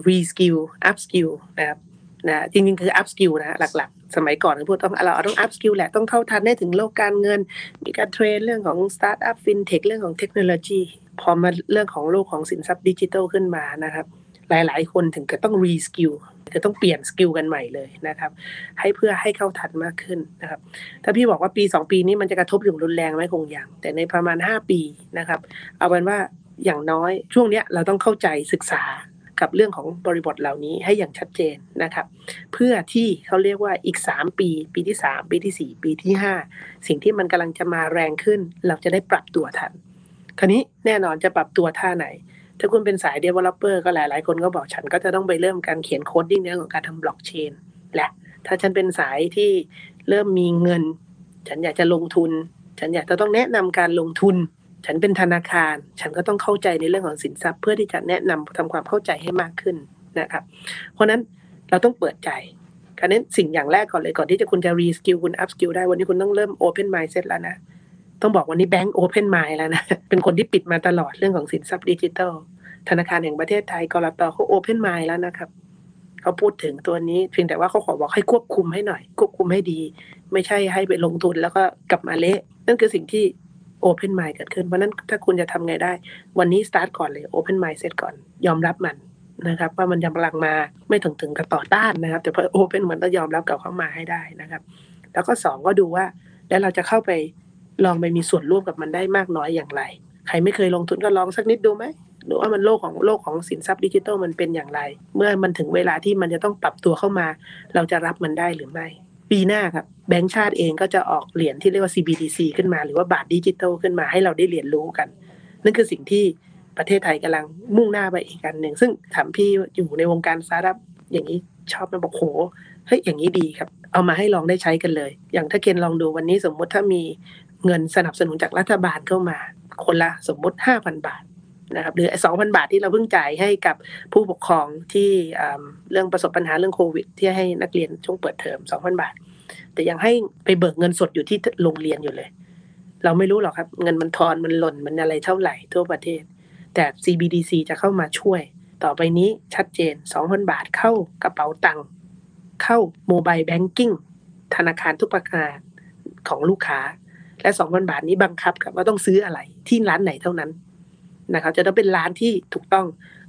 reskill upskill นะครับนะจริงๆ คือ upskill นะหลักๆ สมัยก่อนเราพูดต้องเราต้อง upskill แหละต้องเท่าทันได้ถึงโลกการเงิน มีการ train เรื่องของ startup fintech เรื่องของเทคโนโลยีพอมาเรื่องของโลกของสินทรัพย์ดิจิทัลขึ้นมานะครับ หลายๆ คนถึงก็ต้อง reskill จะต้องเปลี่ยน skill กันใหม่เลยนะครับ ให้เพื่อให้เข้าทันมากขึ้นนะครับ ถ้าพี่บอกว่าปี 2 ปีนี้มันจะกระทบอย่างรุนแรงไหมคงยังแต่ในประมาณ 5 ปีนะครับ เอาเป็นว่า อย่างน้อย ช่วงเนี้ยเราต้องเข้าใจศึกษากับเรื่องของบริบทเหล่านี้ให้อย่างชัดเจนนะครับ เพื่อที่เขาเรียกว่าอีก 3 ปี ปีที่ 3 ปีที่ 4 ปีที่ 5 สิ่งที่มันกำลังจะมาแรงขึ้น เราจะได้ปรับตัวทัน คราวนี้แน่นอนจะปรับตัวท่าไหน ถ้าคุณเป็นสาย developer ก็หลายๆคนก็บอกฉันก็จะต้องไปเริ่มการเขียน coding เรื่องของการทำบล็อกเชนแหละถ้าฉันเป็นสายที่เริ่มมีเงิน ฉันอยากจะลงทุน ฉันอยากจะต้องแนะนำการลงทุน ฉันเป็นธนาคาร ฉันก็ต้องเข้าใจในเรื่องของสินทรัพย์ เพื่อที่จะแนะนำทำความเข้าใจให้มากขึ้นนะครับ เพราะนั้นเราต้องเปิดใจการนั้นสิ่งอย่างแรกก่อนเลยก่อนที่จะคุณจะ reskill คุณ upskill ได้วันนี้คุณต้องเริ่ม open mindset แล้วนะต้องบอกวันนี้แบงก์ open mind แล้วนะเป็นคนที่ปิดมาตลอดเรื่องของสินทรัพย์ดิจิทัลธนาคารแห่งประเทศไทยกลตเขา open mind แล้วนะครับเขาพูดถึงตัวนี้เพียงแต่ว่าเขาขอบอกให้ควบคุมให้หน่อย ควบคุมให้ดี ไม่ใช่ให้ไปลงทุนแล้วก็กลับมาเละนั่นคือสิ่งที่ open mind เกิดขึ้น เพราะนั้นถ้าคุณจะทำไงได้ วันนี้สตาร์ทก่อนเลย open mindset ก่อน ยอมรับมันนะครับว่ามันยังกำลังมาไม่ถึงถึงกับต่อต้านนะครับ แต่พอโอเพนมันต้องยอมรับกับเข้ามาให้ได้นะครับ แล้วก็สองก็ดูว่า แล้วเราจะเข้าไปลองไปมีส่วนร่วมกับมันได้มากน้อยอย่างไร ใครไม่เคยลงทุนก็ลองสักนิดดูไหมหรือว่ามันโลกของโลกของสินทรัพย์ดิจิทัลมันเป็นอย่างไร เมื่อมันถึงเวลาที่มันจะต้องปรับตัวเข้ามา เราจะรับมันได้หรือไม่ ปีหน้าครับแบงก์ชาติเองก็จะออกเหรียญที่เรียกว่า CBDC ขึ้นมา หรือว่าบาทดิจิทัลขึ้นมาให้เราได้เรียนรู้กัน นั่นคือสิ่งที่ประเทศไทยกำลังมุ่งหน้าไปอีกอันหนึ่งซึ่งถามพี่อยู่ในวงการสตาร์ทอัพอย่างนี้ชอบไหมมันบอกโหเฮ้ยอย่างนี้ดีครับ เอามาให้ลองได้ใช้กันเลย อย่างถ้าเคนลองดูวันนี้สมมุติถ้ามีเงินสนับสนุนจากรัฐบาลเข้ามา คนละสมมุติ 5,000 บาท นะครับหรือสองพันบาทที่เราเพิ่งจ่ายให้กับผู้ปกครองที่เรื่องประสบปัญหาเรื่องโควิด ที่ให้นักเรียนช่วงเปิดเทอม 2,000 บาท แต่ยังให้ไปเบิกเงินสดอยู่ที่โรงเรียนอยู่เลย เราไม่รู้หรอกครับ เงินมันทอนมันหล่นมันอะไรเท่าไหร่ทั่วประเทศ แต่ CBDC จะเข้ามาช่วย ต่อไปนี้ชัดเจน 2,000 บาทเข้ากระเป๋าตังค์เข้าโมบายแบงกิ้งธนาคารทุกประการของลูกค้าและ2,000 บาทนี้บังคับครับว่าต้องซื้ออะไรที่ร้านไหนเท่านั้น นะครับ จะต้องเป็นร้านที่ถูกต้อง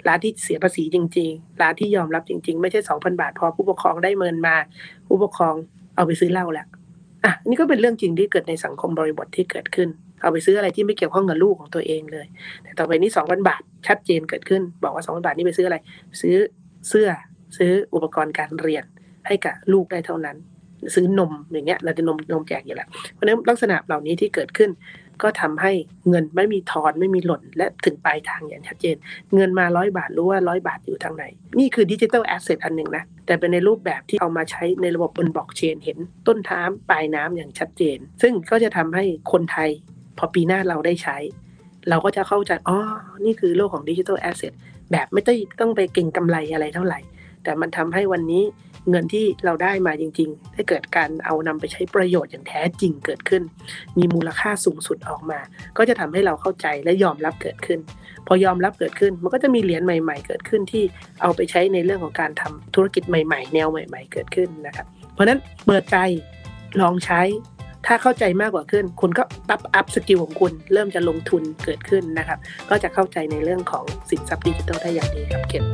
ร้านที่เสียภาษีจริง ๆ ร้านที่ยอมรับจริง ๆ ไม่ใช่2,000บาท พอผู้ปกครองได้เงินมา ผู้ปกครองเอาไปซื้อเหล้าแหล้วอะนี่ก็เป็นเรื่องจริงที่เกิดในสังคมบริบทที่เกิดขึ้น เอาไปซื้ออะไรที่ไม่เกี่ยวข้องกับลูกของตัวเองเลย แต่ต่อไปนี้2,000บาทชัดเจนเกิดขึ้น บอกว่า2,000บาทนี่ไปซื้ออะไร ซื้อเสื้อซื้ออุปกรณ์การเรียนให้กับลูกได้เท่านั้น ซื้อนมอย่างเงี้ยเราจะนมนมแจกอยู่แล้วเพราะนั้นลักษณะเหล่านี้ที่เกิดขึ้น ก็ทำให้เงินไม่มีทอนไม่มีหล่น และถึงปลายทางอย่างชัดเจน เงินมาร้อยบาทรู้ว่าร้อยบาทอยู่ทางไหน นี่คือ digital asset อันหนึ่งนะ แต่เป็นในรูปแบบที่เอามาใช้ในระบบบนบล็อกเชน เห็นต้นน้ำปลายน้ำอย่างชัดเจน ซึ่งก็จะทำให้คนไทย พอปีหน้าเราได้ใช้ เราก็จะเข้าใจอ๋อนี่คือโลกของ digital asset แบบไม่ต้องต้องไปเก็งกำไรอะไรเท่าไหร่ แต่มันทำให้วันนี้ เงินที่เราได้มาจริงๆ ได้เกิดการเอานำไปใช้ประโยชน์อย่างแท้จริงเกิดขึ้น มีมูลค่าสูงสุดออกมา ก็จะทำให้เราเข้าใจและยอมรับเกิดขึ้น พอยอมรับเกิดขึ้น มันก็จะมีเหรียญใหม่ ๆ เกิดขึ้นที่เอาไปใช้ในเรื่องของการทำธุรกิจใหม่ ๆ แนวใหม่ ๆ เกิดขึ้นนะครับ เพราะฉะนั้นเปิดใจลองใช้ถ้าเข้าใจมากกว่าขึ้น คุณก็ปั๊บ upskill ของคุณ เริ่มจะลงทุนเกิดขึ้นนะครับ ก็จะเข้าใจในเรื่องของสินทรัพย์ดิจิทัลได้อย่างดีครับเคน